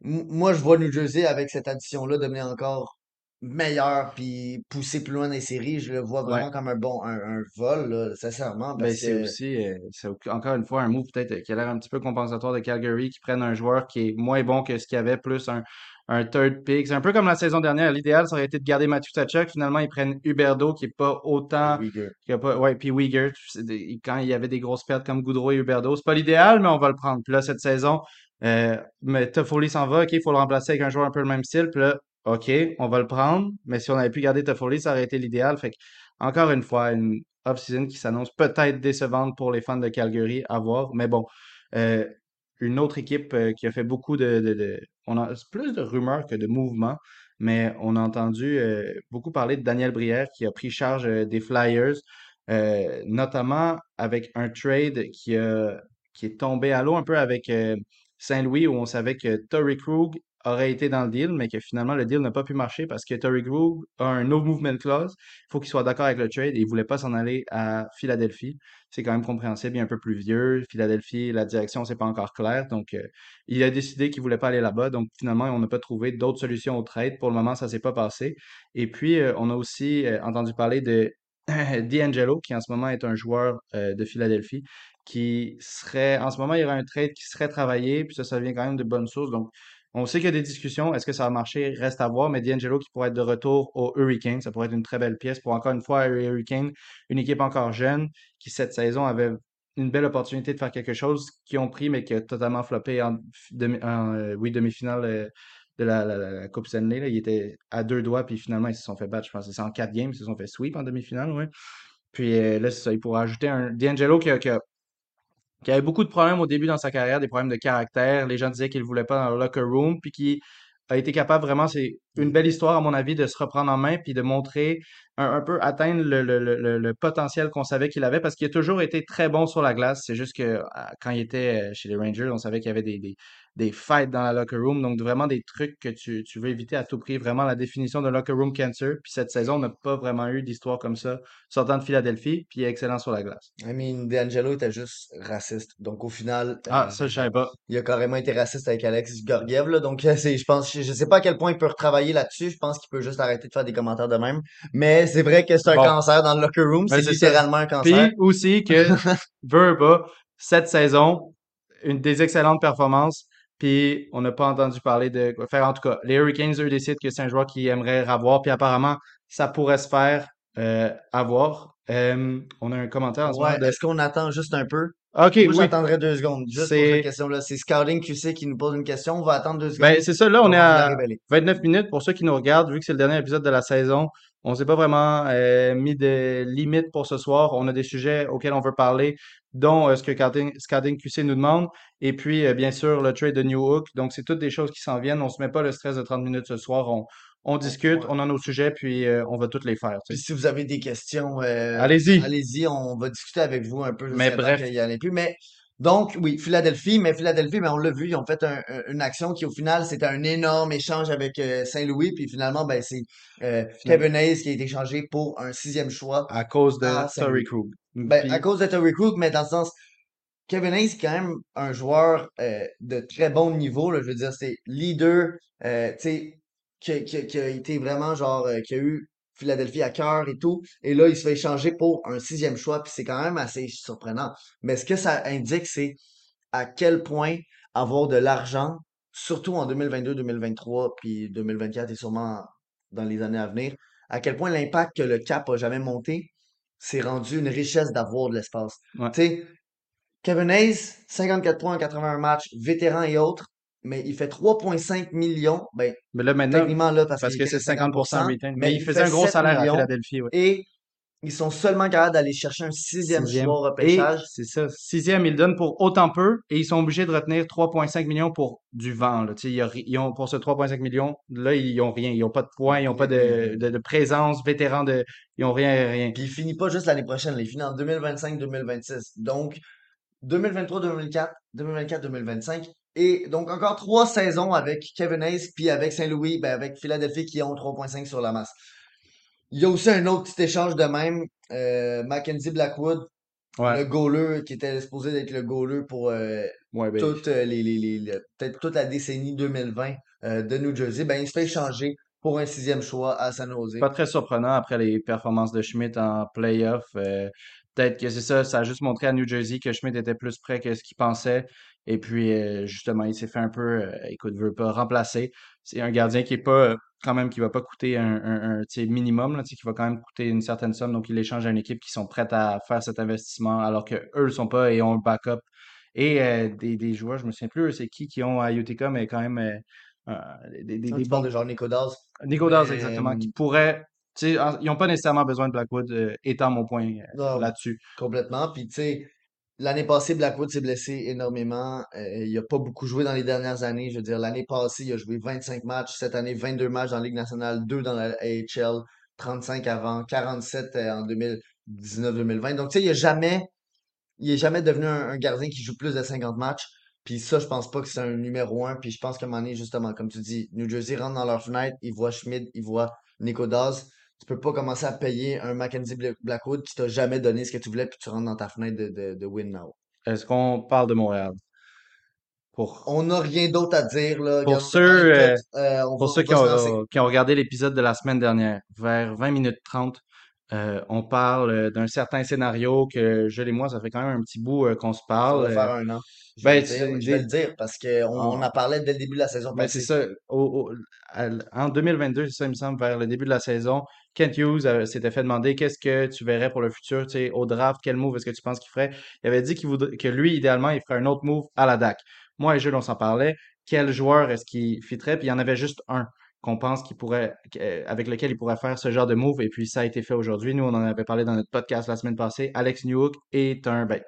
moi, je vois New Jersey avec cette addition-là devenir encore meilleur puis pousser plus loin dans les séries. Je le vois ouais. vraiment comme un bon, un, un vol, là, sincèrement, Ben, c'est que aussi, euh, c'est encore une fois un move peut-être euh, qui a l'air un petit peu compensatoire de Calgary, qui prennent un joueur qui est moins bon que ce qu'il y avait, plus un, un third pick. C'est un peu comme la saison dernière. L'idéal, ça aurait été de garder Matthew Tkachuk. Finalement, ils prennent Huberdo, qui est pas autant, qui a pas, ouais, puis Uyghur, des- quand il y avait des grosses pertes comme Goudreau et Huberdo. C'est pas l'idéal, mais on va le prendre. Puis là, cette saison, euh, mais Toffoli s'en va, ok, il faut le remplacer avec un joueur un peu le même style. Puis là, ok, on va le prendre. Mais si on avait pu garder Toffoli, ça aurait été l'idéal. Encore une fois, une off-season qui s'annonce peut-être décevante pour les fans de Calgary à voir. Mais bon, euh, une autre équipe euh, qui a fait beaucoup de, on a plus de rumeurs que de mouvements, mais on a entendu euh, beaucoup parler de Daniel Brière qui a pris charge des Flyers, notamment avec un trade qui est tombé à l'eau un peu avec Saint-Louis où on savait que Torrey Krug aurait été dans le deal, mais que finalement le deal n'a pas pu marcher parce que Torrey Krug a un no movement clause. Il faut qu'il soit d'accord avec le trade et il voulait pas s'en aller à Philadelphie. C'est quand même compréhensible, il est un peu plus vieux. Philadelphie, la direction, c'est pas encore clair. Donc, euh, il a décidé qu'il voulait pas aller là-bas. Donc, finalement, on n'a pas trouvé d'autres solutions au trade. Pour le moment, ça s'est pas passé. Et puis, euh, on a aussi euh, entendu parler de D'Angelo, qui en ce moment est un joueur de Philadelphie, qui serait, en ce moment, il y aurait un trade qui serait travaillé, puis ça, ça vient quand même de bonnes sources. Donc, on sait qu'il y a des discussions. Est-ce que ça va marcher? Reste à voir. Mais D'Angelo qui pourrait être de retour au Hurricane, ça pourrait être une très belle pièce pour encore une fois Hurricane, une équipe encore jeune qui cette saison avait une belle opportunité de faire quelque chose qu'ils ont pris mais qui a totalement floppé en, euh, demi-finale euh, de la, Coupe Stanley. Là. Ils étaient à deux doigts puis finalement ils se sont fait battre. Je pense que c'est en quatre games, ils se sont fait sweep en demi-finale. Ouais. Puis euh, là, c'est ça. Ajouter un D'Angelo qui qui a qui avait beaucoup de problèmes au début dans sa carrière, des problèmes de caractère. Les gens disaient qu'il ne voulait pas dans le locker room, puis qui a été capable vraiment, c'est une belle histoire à mon avis, de se reprendre en main, puis de montrer un, un peu atteindre le, le, le, le potentiel qu'on savait qu'il avait, parce qu'il a toujours été très bon sur la glace. C'est juste que à- quand il était euh, chez les Rangers, on savait qu'il y avait des, des, des fights dans la locker room, donc vraiment des trucs que tu, tu veux éviter à tout prix, vraiment la définition de locker room cancer. Puis cette saison, on n'a pas vraiment eu d'histoire comme ça sortant de Philadelphie, puis il est excellent sur la glace. I mean, D'Angelo était juste raciste. Donc, au final, Ah, euh, ça, je savais pas. il a carrément été raciste avec Alexis Gorgiev, là. Donc, euh, je pense, je sais pas à quel point il peut retravailler là-dessus. Je pense qu'il peut juste arrêter de faire des commentaires de même. Mais c'est vrai que c'est un Bon, cancer dans le locker room. ben C'est ça. littéralement un cancer. Puis aussi que, pas, cette saison, une des excellentes performances, puis on n'a pas entendu parler de quoi faire. En tout cas, les Hurricanes, eux, décident que c'est un joueur qu'ils aimeraient avoir, puis apparemment, ça pourrait se faire euh, avoir. Euh, on a un commentaire en ce moment Ouais, est-ce qu'on attend juste un peu? OK, Moi, oui, j'attendrai deux secondes, juste pour cette question-là. C'est Scouting QC qui nous pose une question. On va attendre deux Ben, secondes. c'est ça, là, On on est à révéler. 29 minutes pour ceux qui nous regardent, vu que c'est le dernier épisode de la saison. On s'est pas vraiment euh, mis de limites pour ce soir. On a des sujets auxquels on veut parler, dont euh, ce que Scouting, Scouting QC nous demande, et puis euh, bien sûr le trade de New Hook. Donc c'est toutes des choses qui s'en viennent. On se met pas le stress de 30 minutes ce soir. On, on discute, Ouais. on a nos sujets, puis euh, on va toutes les faire. Puis si vous avez des questions, euh, Allez-y. allez-y, on va discuter avec vous un peu Mais bref, qu'il y en ait plus. Mais donc, oui, Philadelphie, mais Philadelphie, mais on l'a vu, ils ont fait un- un- une action qui, au final, c'était un énorme échange avec euh, Saint-Louis. Puis finalement, ben, c'est Kevin Hayes qui a été échangé pour un sixième choix à cause de Saint-Louis. Krug. Ben, à cause de Torrey Krug, mais dans le sens, Kevin Hayes, c'est quand même un joueur de très bon niveau. Là, je veux dire, c'est leader, tu sais, qui, a- qui, a qui a été vraiment genre, euh, qui a eu Philadelphie à cœur et tout. Et là, il se fait échanger pour un sixième choix, puis c'est quand même assez surprenant. Mais ce que ça indique, c'est à quel point avoir de l'argent, surtout en 2022, 2023, puis 2024 et sûrement dans les années à venir, à quel point l'impact que le cap a jamais monté, c'est rendu une richesse d'avoir de l'espace. Ouais. Tu sais, Kevin Hayes, 54 points en 81 matchs, vétéran et autres, mais il fait 3,5 millions. Ben, Mais là, maintenant, techniquement, là, parce, que c'est était 50% 50%, retain. mais Mais il faisait un gros 7 salaire à. Philadelphie, ouais. Et ils sont seulement capables d'aller chercher un sixième Sixième. Et repêchage. c'est ça. Sixième, ils le donnent pour autant peu et ils sont obligés de retenir 3,5 millions pour du vent. Là. Ils ont, pour ce 3,5 millions, là, ils ont rien. Ils n'ont pas de points, ils n'ont pas de, de, de présence, vétéran de. Ils ont rien, rien. Puis il finit pas juste l'année prochaine, là, il finit en 2025-2026. Donc, 2023-2024, 2024-2025. Et donc, encore trois saisons avec Kevin Hayes, puis avec Saint-Louis, ben avec Philadelphie qui ont 3.5 sur la masse. Il y a aussi un autre petit échange de même. Euh, Mackenzie Blackwood, Ouais. le goaler qui était supposé être le goaler pour euh, Ouais, ben, toute, euh, les, les, les- peut-être toute la décennie 2020 euh, de New Jersey. Ben, il se fait échanger pour un sixième choix à San Jose. pas très surprenant après les performances de Schmidt en playoff. Euh, peut-être que c'est ça, ça a juste montré à New Jersey que Schmidt était plus près que ce qu'il pensait. Et puis, euh, justement, il s'est fait un peu, euh, écoute, veut pas remplacer. C'est un gardien qui est pas, euh, quand même, qui va pas coûter un, minimum, là, qui va quand même coûter une certaine somme. Donc, il échange à une équipe qui sont prêtes à faire cet investissement alors que eux le sont pas et ont le backup. Et des, joueurs, je me souviens plus, c'est qui qui ont à Utica, mais quand même des, des, des tu parles bons de genre Nico Dawes. Nico Mais, exactement, qui pourrait, tu sais, en- ils n'ont pas nécessairement besoin de Blackwood, euh, étant mon point euh, non, là-dessus. complètement. Puis, tu sais, l'année passée, Blackwood s'est blessé énormément. Euh, il a pas beaucoup joué dans les dernières années. Je veux dire, l'année passée, il a joué 25 matchs. Cette année, 22 matchs dans la Ligue nationale, 2 dans la AHL, 35 avant, 47 euh, en 2019-2020. Donc, tu sais, il a jamais, il est jamais devenu un, un gardien qui joue plus de 50 matchs. Puis ça, je pense pas que c'est un numéro un. Puis je pense qu'à un moment donné, justement, comme tu dis, New Jersey rentre dans leur fenêtre, ils voient Schmidt, ils voient Nico Dawes. Tu peux pas commencer à payer un Mackenzie Bla- Blackwood qui t'a jamais donné ce que tu voulais, puis tu rentres dans ta fenêtre de, de, de win now. Est-ce qu'on parle de Montréal? Pour, On n'a rien d'autre à dire, là. pour ceux, euh, euh, pour ceux ont, qui ont regardé l'épisode de la semaine dernière, vers 20 minutes 30, euh, on parle euh, d'un certain scénario que je et moi, ça fait quand même un petit bout euh, qu'on se Ça parle. va euh, faire un an. Je vais ben, le tu- dire, je vais le dire parce qu'on on on- en parlait dès le début de la saison Mais c'est ça, au- au- à l- en 2022, c'est ça, il me semble, vers le début de la saison, Kent Hughes euh, s'était fait demander qu'est-ce que tu verrais pour le futur, tu sais, au draft, quel move est-ce que tu penses qu'il ferait? Il avait dit qu'il voudrait, que lui, idéalement, il ferait un autre move à la DAC. Moi et Jules, on s'en parlait. Quel joueur est-ce qui fitterait? Puis il y en avait juste un qu'on pense qu'il pourrait, euh, avec lequel il pourrait faire ce genre de move, et puis ça a été fait aujourd'hui. Nous, on en avait parlé dans notre podcast la semaine passée. Alex Newhook est un, ben,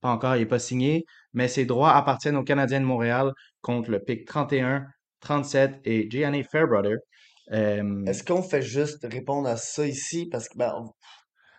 pas encore, il n'est pas signé, mais ses droits appartiennent aux Canadiens de Montréal contre le pick 31, 37 et Gianni Fairbrother. Euh, Est-ce qu'on fait juste répondre à ça ici? Parce que ben,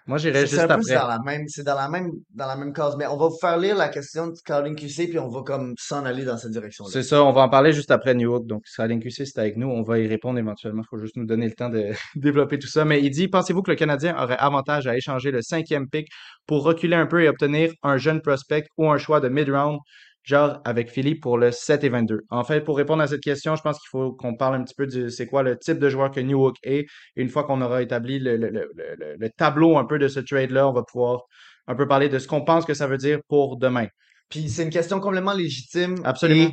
moi, c'est juste un peu c'est après. dans la même, c'est dans la même, dans la même case. Mais on va vous faire lire la question de Scouting QC, puis on va comme s'en aller dans cette direction-là. C'est ça, on va en parler juste après New York. Donc, Stradin QC, c'est avec nous. On va y répondre éventuellement. Il faut juste nous donner le temps de développer tout ça. Mais il dit, pensez-vous que le Canadien aurait avantage à échanger le cinquième pick pour reculer un peu et obtenir un jeune prospect ou un choix de mid-round, genre avec Philippe pour le 7 et 22? En fait, pour répondre à cette question, je pense qu'il faut qu'on parle un petit peu de c'est quoi le type de joueur que New York est. Et une fois qu'on aura établi le, le- le- le- le tableau un peu de ce trade-là, on va pouvoir un peu parler de ce qu'on pense que ça veut dire pour demain. Puis c'est une question complètement légitime. Absolument.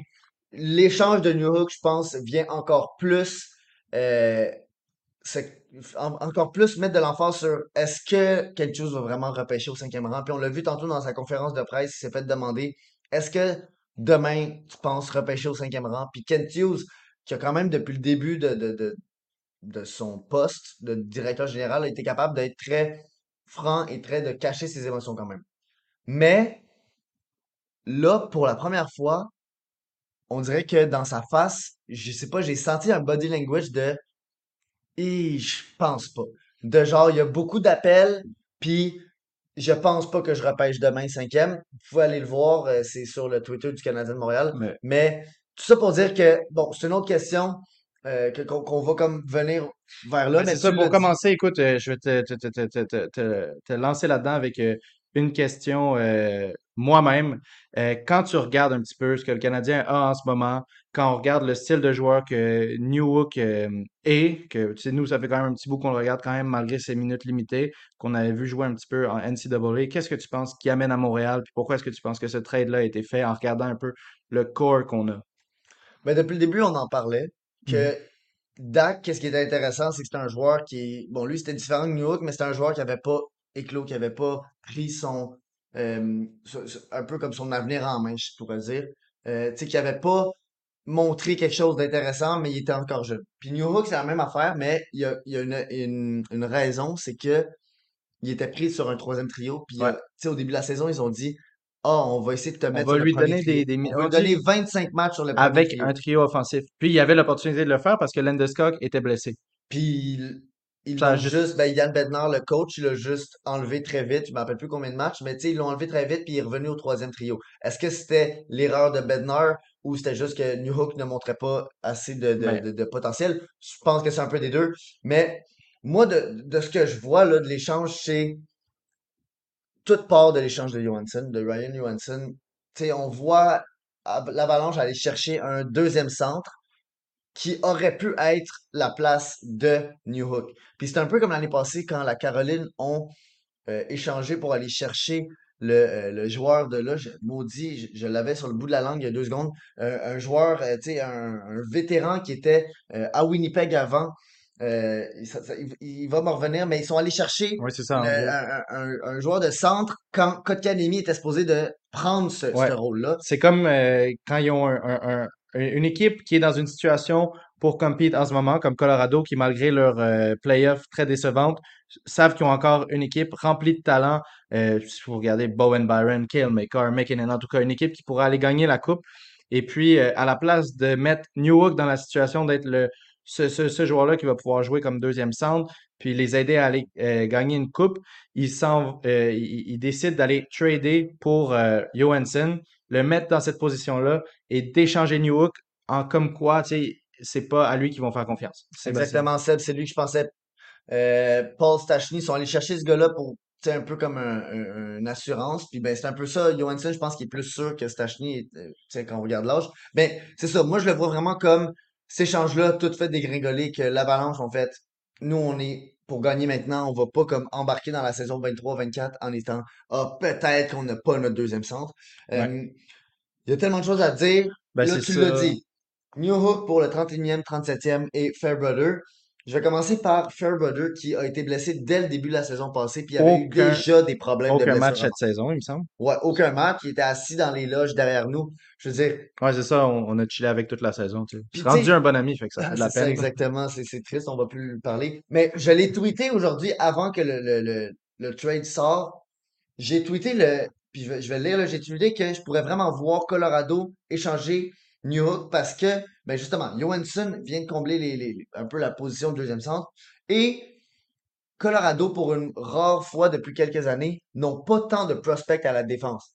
L'échange de New Hook, je pense, vient encore plus, euh, en- encore plus mettre de l'emphase sur est-ce que quelque chose va vraiment repêcher au cinquième rang. Puis on l'a vu tantôt dans sa conférence de presse, il s'est fait demander est-ce que demain tu penses repêcher au cinquième rang? Puis Kent Hughes, qui a quand même depuis le début de, de, de, son poste de directeur général, a été capable d'être très franc et de cacher ses émotions quand même. Mais là, pour la première fois, on dirait que dans sa face, je sais pas, j'ai senti un body language de et je pense pas. De genre, il y a beaucoup d'appels, puis je pense pas que je repêche demain cinquième. Vous pouvez aller le voir, euh, c'est sur le Twitter du Canadien de Montréal. Mais Mais tout ça pour dire que, bon, c'est une autre question euh, qu'on va comme venir vers là, c'est ça, pour commencer, écoute, euh, je vais te, te, te, te, te, te, te- te lancer là-dedans avec euh, une question euh, moi-même, euh, quand tu regardes un petit peu ce que le Canadien a en ce moment, quand on regarde le style de joueur que Newhook euh, est, que tu sais, nous, ça fait quand même un petit bout qu'on le regarde quand même malgré ses minutes limitées, qu'on avait vu jouer un petit peu en NCAA, qu'est-ce que tu penses qui amène à Montréal? Puis pourquoi est-ce que tu penses que ce trade-là a été fait en regardant un peu le core qu'on a? Mais depuis le début, on en parlait que Dak, qu'est-ce qui était intéressant, c'est que c'est un joueur qui est. Bon, lui, c'était différent de Newhook, mais c'était un joueur qui avait pas éclos, qui avait pas pris son. Euh, un peu comme son avenir en main, je pourrais dire. Euh, tu sais, qui avait pas montré quelque chose d'intéressant, mais il était encore jeune. Puis Newhook, c'est la même affaire, mais il y a, il y a une, une, une raison, c'est que il était pris sur un troisième trio. Puis, euh, Ouais. tu sais, au début de la saison, ils ont dit, ah, on va essayer de te On mettre va sur le lui premier donner des, On va lui donner 25 matchs sur le premier avec trio. un trio offensif. Puis il y avait l'opportunité de le faire parce que Landeskog était blessé. Puis ils l'ont juste. juste, ben Yann Bednar, le coach, il l'a juste enlevé très vite. Je me rappelle plus combien de matchs, mais tu sais, ils l'ont enlevé très vite puis il est revenu au troisième trio. Est-ce que c'était l'erreur de Bednar ou c'était juste que Newhook ne montrait pas assez de, de, Ben, de, de potentiel? Je pense que c'est un peu des deux. Mais moi, de, de ce que je vois là, de l'échange, c'est toute part de l'échange de Johansson, de Ryan Johansson. Tu sais, on voit l'Avalanche aller chercher un deuxième centre qui aurait pu être la place de New Hook. Puis c'est un peu comme l'année passée quand la Caroline ont euh, échangé pour aller chercher le, euh, le joueur de là, je, maudit, je, je l'avais sur le bout de la langue il y a deux secondes, euh, un joueur, euh, tu sais, un, un vétéran qui était euh, à Winnipeg avant. Euh, ça- ça- il, il va me revenir, mais ils sont allés chercher oui, c'est ça, le- un, un- un- joueur de centre quand Kotkaniemi était supposé de prendre ce, ce rôle-là. C'est comme euh, quand ils ont un- une équipe qui est dans une situation pour compete en ce moment, comme Colorado, qui, malgré leur euh, playoff très décevante, savent qu'ils ont encore une équipe remplie de talent. Euh, si vous regardez Bowen Byron, Kale McCarr, McKinnon, en tout cas, une équipe qui pourra aller gagner la coupe. Et puis, euh, à la place de mettre Newhook dans la situation d'être le ce, ce, ce joueur-là qui va pouvoir jouer comme deuxième centre, puis les aider à aller euh, gagner une coupe, il, s'en, euh, il, il décide d'aller trader pour Johansson, le mettre dans cette position-là et d'échanger Newhook en comme quoi, tu sais, c'est pas à lui qu'ils vont faire confiance. Exactement, Seb, c'est lui que je pensais Euh, Paul Stachny sont allés chercher ce gars-là pour, un peu comme un, un- une assurance. Puis ben, c'est un peu ça. Johansson, je pense qu'il est plus sûr que Stachny, euh, tu sais, quand on regarde l'âge. Ben, c'est ça. Moi, je le vois vraiment comme cet échange-là, tout fait dégringoler, que l'Avalanche, en fait, nous, on est pour gagner maintenant. On va pas comme embarquer dans la saison 23-24 en étant, ah, peut-être qu'on n'a pas notre deuxième centre. ouais. Euh, il y a tellement de choses à dire. Ben, Là, tu l'as dit. New Hook pour le 31e, 37e et Fairbrother. Je vais commencer par Fairbrother qui a été blessé dès le début de la saison passée, puis il avait eu déjà des problèmes de aucun blessure match cette saison, il me semble. Ouais, aucun match. Il était assis dans les loges derrière nous. Je veux dire, Ouais, c'est ça, on, on a chillé avec toute la saison, tu sais. rendu un bon ami, fait que ça fait ah, de c'est la peine. exactement. C'est c'est triste, on va plus lui parler. Mais je l'ai tweeté aujourd'hui avant que le, le, le, le trade sort. J'ai tweeté le, puis je vais, je vais le lire, là, j'ai tweeté que je pourrais vraiment voir Colorado échanger New Hook parce que, ben justement, Johansson vient de combler les, les- les- un peu la position de deuxième centre et Colorado, pour une rare fois depuis quelques années, n'ont pas tant de prospects à la défense.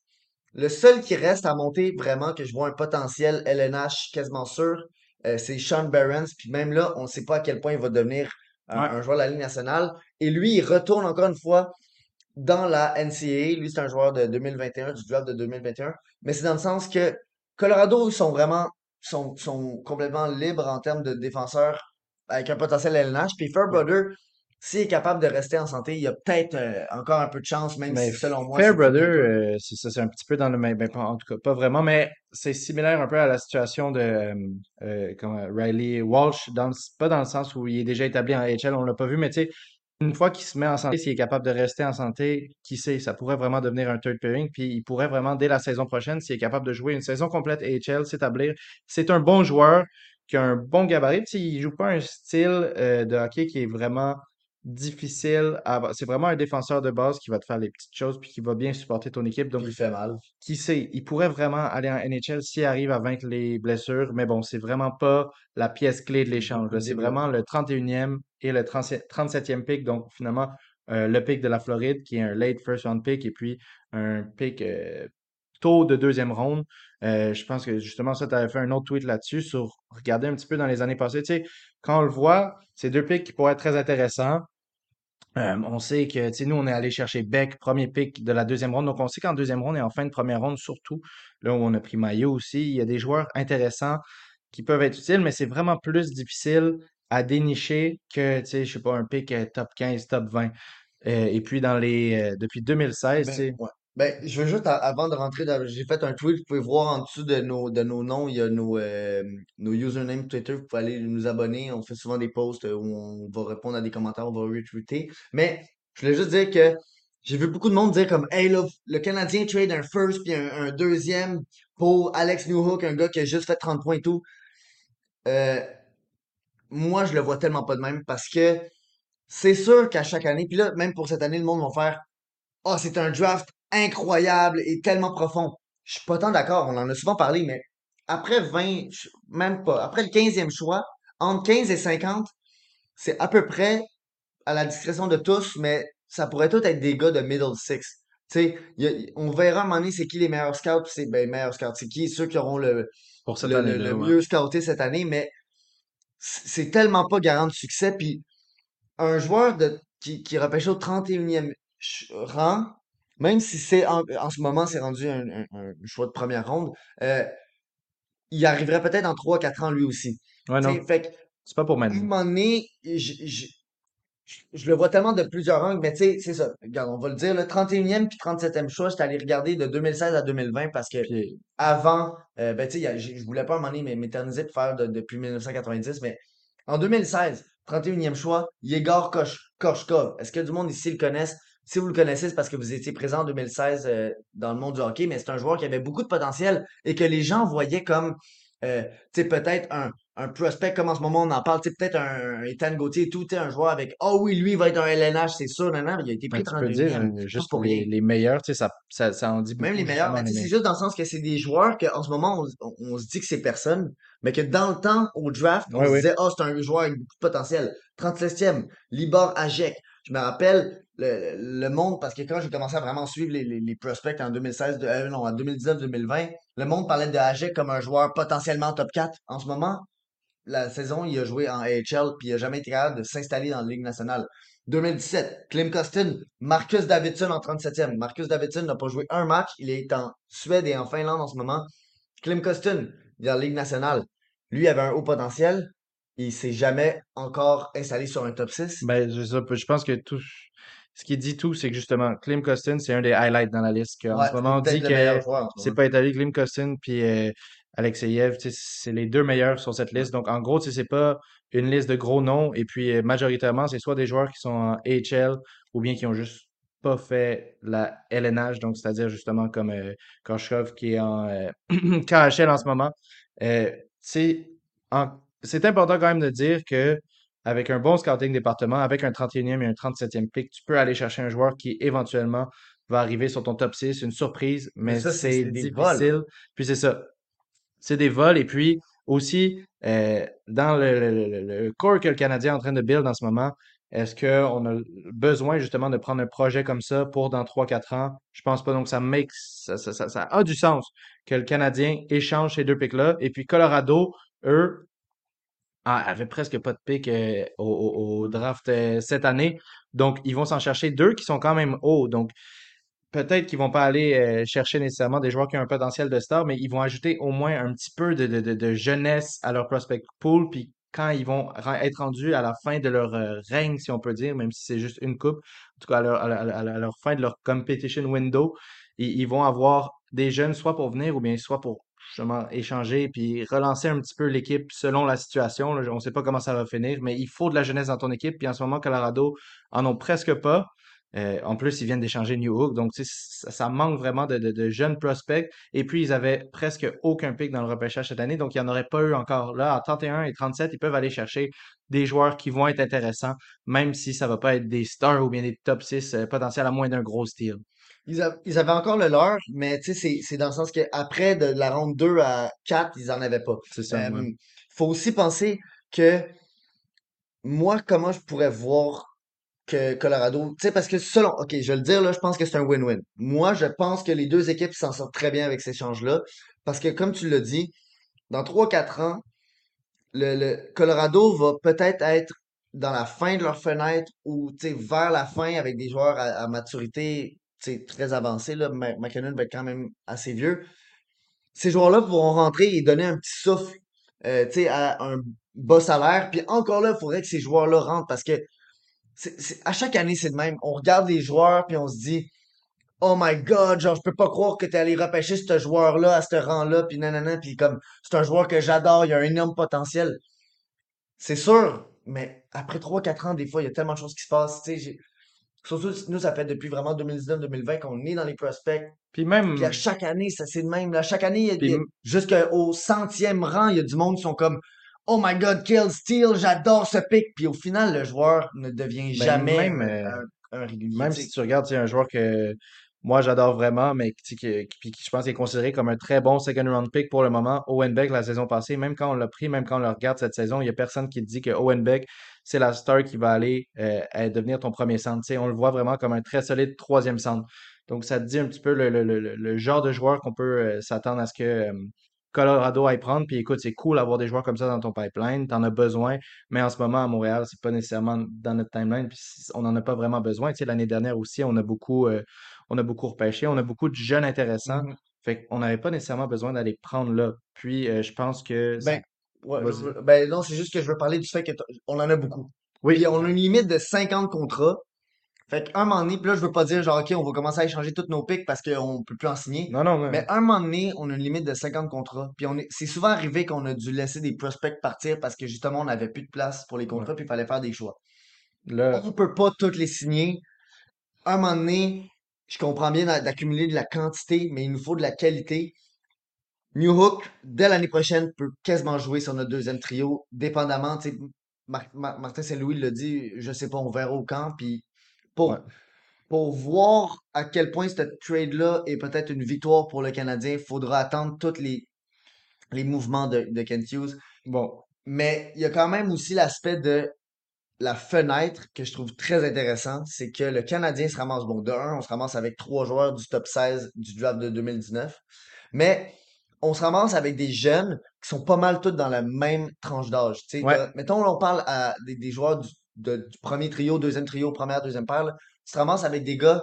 Le seul qui reste à monter vraiment, que je vois un potentiel LNH quasiment sûr, euh, c'est Sean Barons. Puis même là, on ne sait pas à quel point il va devenir Ouais. un joueur de la Ligue nationale. Et lui, il retourne encore une fois dans la NCAA. Lui, c'est un joueur de 2021, du draft de 2021. Mais c'est dans le sens que Colorado, ils sont vraiment, sont, sont complètement libres en termes de défenseurs avec un potentiel LNH. Puis Fairbrother, s'il est capable de rester en santé, il y a peut-être euh, encore un peu de chance, même Mais si selon moi, Fairbrother, euh, c'est ça, c'est un petit peu dans le même, ben, en tout cas, pas vraiment, mais c'est similaire un peu à la situation de euh, Riley Walsh, dans le- pas dans le sens où il est déjà établi en AHL, on l'a pas vu, mais tu sais, une fois qu'il se met en santé, s'il est capable de rester en santé, qui sait, ça pourrait vraiment devenir un third pairing, puis il pourrait vraiment, dès la saison prochaine, s'il est capable de jouer une saison complète AHL, s'établir. C'est un bon joueur qui a un bon gabarit, puis il joue pas un style euh, de hockey qui est vraiment difficile à... C'est vraiment un défenseur de base qui va te faire les petites choses puis qui va bien supporter ton équipe. Donc, il fait mal. qui sait, il pourrait vraiment aller en NHL s'il arrive à vaincre les blessures, mais bon, c'est vraiment pas la pièce clé de l'échange. C'est vraiment le 31e et le 37e pick, donc finalement euh, le pick de la Floride qui est un late first round pick et puis un pick euh, tôt de deuxième ronde. Euh, je pense que justement, ça, tu avais fait un autre tweet là-dessus sur regarder un petit peu dans les années passées. Tu sais, quand on le voit, c'est deux picks qui pourraient être très intéressants. Euh, on sait que, tu sais, nous, on est allé chercher Beck, premier pick de la deuxième ronde. Donc, on sait qu'en deuxième ronde et en fin de première ronde, surtout, là où on a pris Maillot aussi, il y a des joueurs intéressants qui peuvent être utiles, mais c'est vraiment plus difficile à dénicher que, tu sais, je sais pas, un pick euh, top 15, top 20. Euh, et puis, dans les, euh, depuis 2016, tu Ben, sais, ouais. Ben, je veux juste, avant de rentrer dans, j'ai fait un tweet, vous pouvez voir en dessous de nos, de nos noms, il y a nos, euh, nos usernames Twitter, vous pouvez aller nous abonner, on fait souvent des posts euh, où on va répondre à des commentaires, on va retweeter. Mais, je voulais juste dire que j'ai vu beaucoup de monde dire comme, hey là, le Canadien trade un first puis un, deuxième pour Alex Newhook, un gars qui a juste fait 30 points et tout. Euh, moi, je le vois tellement pas de même parce que c'est sûr qu'à chaque année, puis là, même pour cette année, le monde va faire Oh, c'est un draft incroyable et tellement profond. Je suis pas tant d'accord, on en a souvent parlé, mais après 20, ch- même pas, après le quinzième choix, entre 15 et 50, c'est à peu près à la discrétion de tous, mais ça pourrait tout être des gars de middle six. Tu sais, y a- on verra à un moment donné c'est qui les meilleurs scouts, c'est ben, les meilleurs scouts, c'est qui ceux qui auront le, pour le, le, année-là, le ouais. mieux scouté cette année, mais c'est tellement pas garant de succès. Puis un joueur de, qui, qui est repêché au 31e ch- rang, même si c'est en, en ce moment, c'est rendu un, un- un choix de première ronde, euh, il arriverait peut-être dans trois quatre ans lui aussi. Ouais, non, fait c'est pas pour maintenant. moment donné, je, je, le vois tellement de plusieurs angles, mais tu sais, c'est ça. Regarde, on va le dire, le 31e puis 37e choix, j'étais allé regarder de 2016 à 2020 parce que Puis, avant, euh, ben, tu sais, je voulais pas à un moment donné m'éterniser pour faire de- depuis 1990, mais en 2016, 31e choix, Yegor Kosh- Korshkov. Est-ce que du monde ici le connaissent? Si vous le connaissez, c'est parce que vous étiez présent en 2016 euh, dans le monde du hockey, mais c'est un joueur qui avait beaucoup de potentiel et que les gens voyaient comme, euh, tu sais, peut-être un, un prospect comme en ce moment on en parle, tu sais, peut-être un, un Ethan Gauthier et tout, un joueur avec, oh oui, lui, il va être un LNH, c'est sûr, non, il a été ben, pris tu peux dire 32e, euh, juste pour les, les meilleurs, tu sais, ça, ça, ça en dit Même les beaucoup, meilleurs, mais c'est juste dans le sens que c'est des joueurs qu'en ce moment, on, on- on se dit que c'est personne, mais que dans le temps, au draft, on Ouais, se disait, oh, c'est un joueur avec beaucoup de potentiel. 37e, Libor Ajek. Je me rappelle le, le monde, parce que quand j'ai commencé à vraiment suivre les, les, les prospects en 2016, de, euh, non, en 2019-2020, le monde parlait de Ajek comme un joueur potentiellement top 4. En ce moment, la saison, il a joué en AHL, puis il a jamais été capable de s'installer dans la Ligue nationale. 2017, Klim Kostin, Marcus Davidson en 37e. Marcus Davidson n'a pas joué un match, il est en Suède et en Finlande en ce moment. Klim Kostin, dans la Ligue nationale, lui avait un haut potentiel, il s'est jamais encore installé sur un top 6. Ben, je, je pense que tout, ce qui dit tout, c'est que justement, Klim Costin, c'est un des highlights dans la liste. En Ouais, ce moment, on dit que c'est pas étalé, Klim Costin puis euh, Alexeyev, c'est les deux meilleurs sur cette liste. Donc, en gros, c'est pas une liste de gros noms. Et puis, euh, majoritairement, c'est soit des joueurs qui sont en AHL ou bien qui ont juste pas fait la LNH, donc c'est-à-dire justement comme euh, Korshkov qui est en euh, KHL en ce moment. Euh, c'est important quand même de dire que avec un bon scouting département, avec un 31e et un 37e pick, tu peux aller chercher un joueur qui éventuellement va arriver sur ton top 6, une surprise, Mais c'est des vols. difficile. Puis c'est ça, c'est des vols. Et puis aussi, euh, dans le, le, le- le core que le Canadien est en train de build en ce moment, est-ce qu'on a besoin justement de prendre un projet comme ça pour dans trois quatre ans? Je pense pas. Donc ça make, ça, ça, ça, ça a du sens que le Canadien échange ces deux picks-là. Et puis Colorado, eux, ah, avait presque pas de pick euh, au, draft euh, cette année. Donc, ils vont s'en chercher deux qui sont quand même hauts. Donc, peut-être qu'ils vont pas aller euh, chercher nécessairement des joueurs qui ont un potentiel de star, mais ils vont ajouter au moins un petit peu de, jeunesse à leur prospect pool. Puis quand ils vont être rendus à la fin de leur règne, si on peut dire, même si c'est juste une coupe, en tout cas à leur, à fin de leur competition window, ils, ils vont avoir des jeunes soit pour venir ou bien soit pour justement échanger puis relancer un petit peu l'équipe selon la situation. on ne sait pas comment ça va finir, mais il faut de la jeunesse dans ton équipe. Puis en ce moment, Colorado en ont presque pas. Euh, en plus, ils viennent d'échanger New Hook, donc ça, manque vraiment de, jeunes prospects. Et puis, ils avaient presque aucun pick dans le repêchage cette année, donc il n'y en aurait pas eu encore. Là, à 31 et 37, ils peuvent aller chercher des joueurs qui vont être intéressants, même si ça va pas être des stars ou bien des top 6 euh, potentiels à moins d'un gros style. Ils, a- ils avaient encore le leur, mais tu sais, c'est dans le sens qu'après de la ronde 2 à 4, ils en avaient pas. C'est ça, ouais. Euh, faut aussi penser que moi, comment je pourrais voir que Colorado, tu sais, parce que selon, ok, je vais le dire là, je pense que c'est un win-win. Moi, je pense que les deux équipes s'en sortent très bien avec ces échanges-là, parce que comme tu l'as dit, dans trois quatre ans, le, le Colorado va peut-être être dans la fin de leur fenêtre ou tu sais, vers la fin avec des joueurs à, à maturité très avancée. Là. McKinnon va être quand même assez vieux. Ces joueurs-là pourront rentrer et donner un petit souffle euh, à un bas salaire. Puis encore là, il faudrait que ces joueurs-là rentrent parce que à chaque année, c'est de même. On regarde les joueurs puis on se dit Oh my God, genre, je peux pas croire que t'es allé repêcher ce joueur-là à ce rang-là, puis nanana, puis comme, c'est un joueur que j'adore, il a un énorme potentiel. C'est sûr, mais après trois quatre ans, des fois, il y a tellement de choses qui se passent, tu sais, surtout, nous, ça fait depuis vraiment 2019-2020 qu'on est dans les prospects, Puis puis à même, chaque année, ça c'est de même, là, chaque année, puis jusqu'au centième rang, il y a du monde qui sont comme, Oh my God, Kill Steal, j'adore ce pick, puis au final, le joueur ne devient ben, jamais même, un, euh, un- régulier, même si tu regardes, un joueur que moi j'adore vraiment, mais qui, qui, qui- qui, je pense qu'il est considéré comme un très bon second round pick pour le moment, Owen Beck la saison passée, même quand on l'a pris, même quand on le regarde cette saison, il n'y a personne qui te dit que Owen Beck, c'est la star qui va aller euh, à devenir ton premier centre. On le voit vraiment comme un très solide troisième centre. Donc ça te dit un petit peu le, le, le, le- genre de joueur qu'on peut euh, s'attendre à ce que euh, Colorado aille prendre. Puis écoute, c'est cool d'avoir des joueurs comme ça dans ton pipeline. Tu en as besoin. Mais en ce moment, à Montréal, c'est pas nécessairement dans notre timeline. Puis on n'en a pas vraiment besoin. Tu sais, l'année dernière aussi, on a beaucoup, euh, on a beaucoup repêché. On a beaucoup de jeunes intéressants. Mhm. Fait qu'on n'avait pas nécessairement besoin d'aller prendre là. Puis euh, je pense que Ben, ouais, je ben non, c'est juste que je veux parler du fait que t- on en a beaucoup. Oui. Puis on a une limite de 50 contrats. Fait qu'un moment donné, puis là, je veux pas dire genre, OK, on va commencer à échanger tous nos picks parce qu'on peut plus en signer. Non, non, mais Mais un moment donné, on a une limite de 50 contrats. Puis on est, c'est souvent arrivé qu'on a dû laisser des prospects partir parce que justement, on n'avait plus de place pour les ouais. contrats puis il fallait faire des choix. Là, On peut pas tous les signer. Un moment donné, je comprends bien d'a- d'accumuler de la quantité, mais il nous faut de la qualité. New Hook, dès l'année prochaine, peut quasiment jouer sur notre deuxième trio, dépendamment, tu sais, Mar- Mar- Martin Saint-Louis l'a dit, je sais pas, on verra au camp, puis pour, ouais. pour voir à quel point cette trade-là est peut-être une victoire pour le Canadien, il faudra attendre tous les, les mouvements de, de Kent Hughes. Bon, Mais il y a quand même aussi l'aspect de la fenêtre que je trouve très intéressant, c'est que le Canadien se ramasse, bon, de un, on se ramasse avec trois joueurs du top 16 du draft de 2019, mais on se ramasse avec des jeunes qui sont pas mal tous dans la même tranche d'âge. Tu sais, ouais. mettons, là, on parle à des, des joueurs du, de- du premier trio, deuxième trio, première, deuxième paire, là. tu te ramasses avec des gars,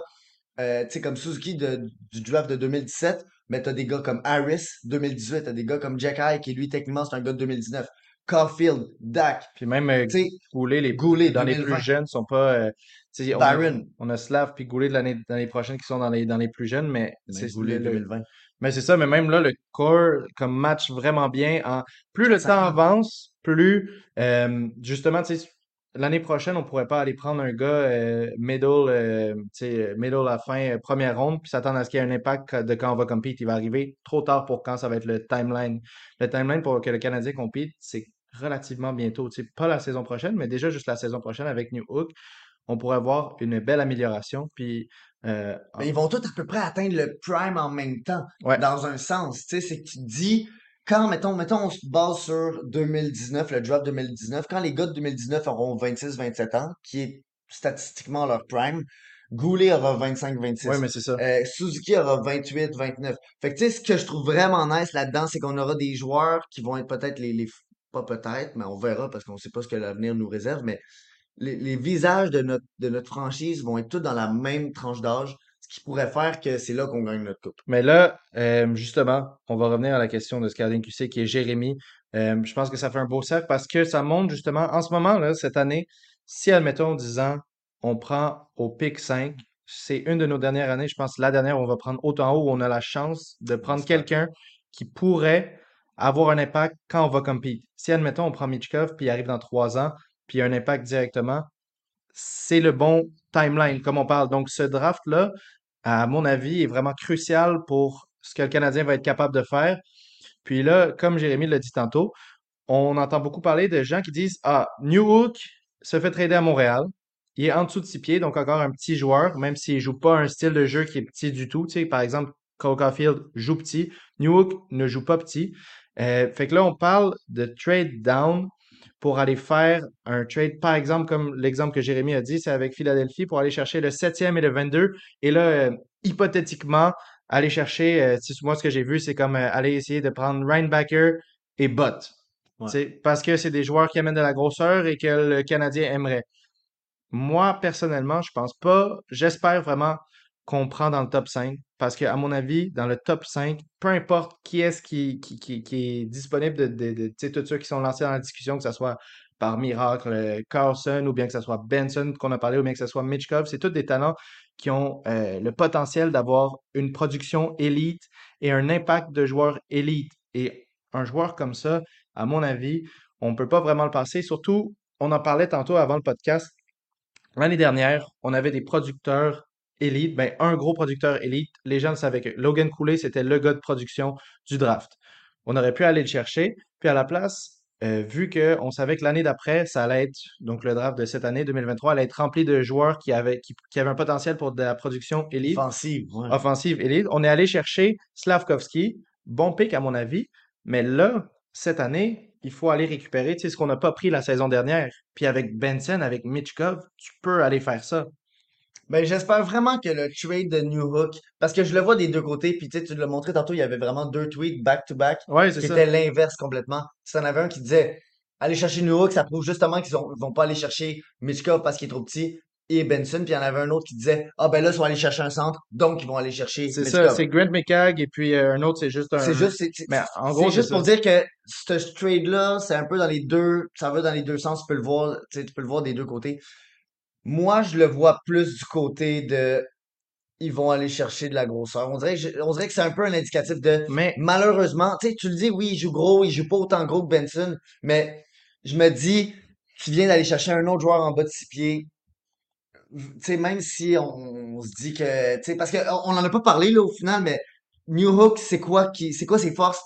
euh, tu sais, comme Suzuki de- du draft de 2017, mais t'as des gars comme Harris, 2018, t'as des gars comme Jack High, qui lui, techniquement, c'est un gars de 2019. Caulfield, Dak, Puis même euh, tu Goulet, les, Goulet, dans les plus 2020. jeunes, sont pas. euh, tu sais, on a, Byron, on a Slav puis Goulet de l'année de l'année prochaine qui sont dans les, dans les plus jeunes, mais c'est Goulet, le, le- 2020. Mais c'est ça, mais même là, le core comme match vraiment bien. En, plus le Ça temps avance, plus euh, justement, tu sais, l'année prochaine, on pourrait pas aller prendre un gars euh, middle, euh, middle à la fin, première ronde, puis s'attendre à ce qu'il y ait un impact de quand on va compete. Il va arriver trop tard pour quand ça va être le timeline. Le timeline pour que le Canadien compete, c'est relativement bientôt. Tu sais, pas la saison prochaine, mais déjà juste la saison prochaine avec New Hook, on pourrait voir une belle amélioration. Puis euh, en- Mais ils vont tous à peu près atteindre le prime en même temps, ouais, dans un sens. Tu sais, c'est que tu dis, quand, mettons, mettons, on se base sur 2019, le draft 2019, quand les gars de 2019 auront 26-27 ans, qui est statistiquement leur prime, Goulet aura ouais, 25-26. mais c'est ça. Euh, Suzuki aura 28-29. Fait que tu sais, ce que je trouve vraiment nice là-dedans, c'est qu'on aura des joueurs qui vont être peut-être les, les, pas peut-être, mais on verra parce qu'on sait pas ce que l'avenir nous réserve, mais les, les visages de notre, de notre franchise vont être tous dans la même tranche d'âge, ce qui pourrait faire que c'est là qu'on gagne notre coupe. Mais là, euh, justement, on va revenir à la question de Scalding QC qui est Jérémy. Euh, je pense que ça fait un beau cercle parce que ça montre justement, en ce moment, là, cette année, si, admettons, 10 ans, on prend au pic 5, c'est une de nos dernières années, je pense, la dernière, où on va prendre autant haut, où on a la chance de prendre quelqu'un qui pourrait avoir un impact quand on va compete. Si, admettons, on prend Michkov, puis il arrive dans 3 ans, puis un impact directement, c'est le bon timeline, comme on parle. Donc, ce draft-là, à mon avis, est vraiment crucial pour ce que le Canadien va être capable de faire. Puis là, comme Jérémy l'a dit tantôt, on entend beaucoup parler de gens qui disent Ah, New Hook se fait trader à Montréal. Il est en dessous de six pieds, donc encore un petit joueur, même s'il joue pas un style de jeu qui est petit du tout. Tu sais, par exemple, Cole joue petit. New Hook ne joue pas petit. Euh, fait que là, on parle de trade down pour aller faire un trade, par exemple, comme l'exemple que Jérémy a dit, c'est avec Philadelphie pour aller chercher le 7e et le 22. Et là, euh, hypothétiquement, aller chercher, euh, moi, ce que j'ai vu, c'est comme euh, aller essayer de prendre Reinbacker et. Ouais. C'est parce que c'est des joueurs qui amènent de la grosseur et que le Canadien aimerait. Moi, personnellement, je pense pas. J'espère vraiment qu'on prend dans le top 5 parce que, à mon avis, dans le top 5, peu importe qui est-ce qui, qui, qui, est disponible de, de, de- tu sais, tous ceux qui sont lancés dans la discussion, que ce soit par miracle euh, Carlson ou bien que ce soit Benson qu'on a parlé ou bien que ce soit Mitchkov, c'est tous des talents qui ont euh, le potentiel d'avoir une production élite et un impact de joueur élite. Et un joueur comme ça, à mon avis, on ne peut pas vraiment le passer. Surtout, on en parlait tantôt avant le podcast. L'année dernière, on avait des producteurs élites, ben, un gros producteur élite. Les gens le savaient que Logan Cooley, c'était le gars de production du draft. On aurait pu aller le chercher. Puis à la place, euh, vu qu'on savait que l'année d'après, ça allait être, donc le draft de cette année 2023, allait être rempli de joueurs qui avaient, qui, qui avaient un potentiel pour de la production élite, Offensive, ouais. offensive élite. On est allé chercher Slavkovski, bon pick à mon avis, mais là, cette année, il faut aller récupérer, ce qu'on n'a pas pris la saison dernière. Puis avec Benson, avec Mitchkov, tu peux aller faire ça. Ben, j'espère vraiment que le trade de New Hook, parce que je le vois des deux côtés, puis tu sais, tu l'as montré tantôt, il y avait vraiment deux tweets back-to-back Ouais, qui étaient l'inverse complètement. Tu en avais un qui disait, aller chercher New Hook, ça prouve justement qu'ils ont- vont pas aller chercher Mitchkov parce qu'il est trop petit, et Benson, puis il y en avait un autre qui disait, ah ben là, ils vont aller chercher un centre, donc ils vont aller chercher C'est ça, c'est Grant McCagg et puis euh, un autre, c'est juste un. C'est juste, c'est, Mais en gros, juste pour dire que ce trade-là, c'est un peu dans les deux, ça va dans les deux sens, tu peux le voir, tu sais, tu peux le voir des deux côtés. Moi, je le vois plus du côté de, ils vont aller chercher de la grosseur. On dirait, que je- on dirait que c'est un peu un indicatif de, Mais malheureusement, tu sais, tu le dis, oui, il joue gros, il joue pas autant gros que Benson, mais je me dis, tu viens d'aller chercher un autre joueur en bas de six pieds. Tu sais, même si on, on se dit que, tu sais, parce que on n'en a pas parlé, là, au final, mais New Hook, c'est quoi qui, c'est quoi ses forces?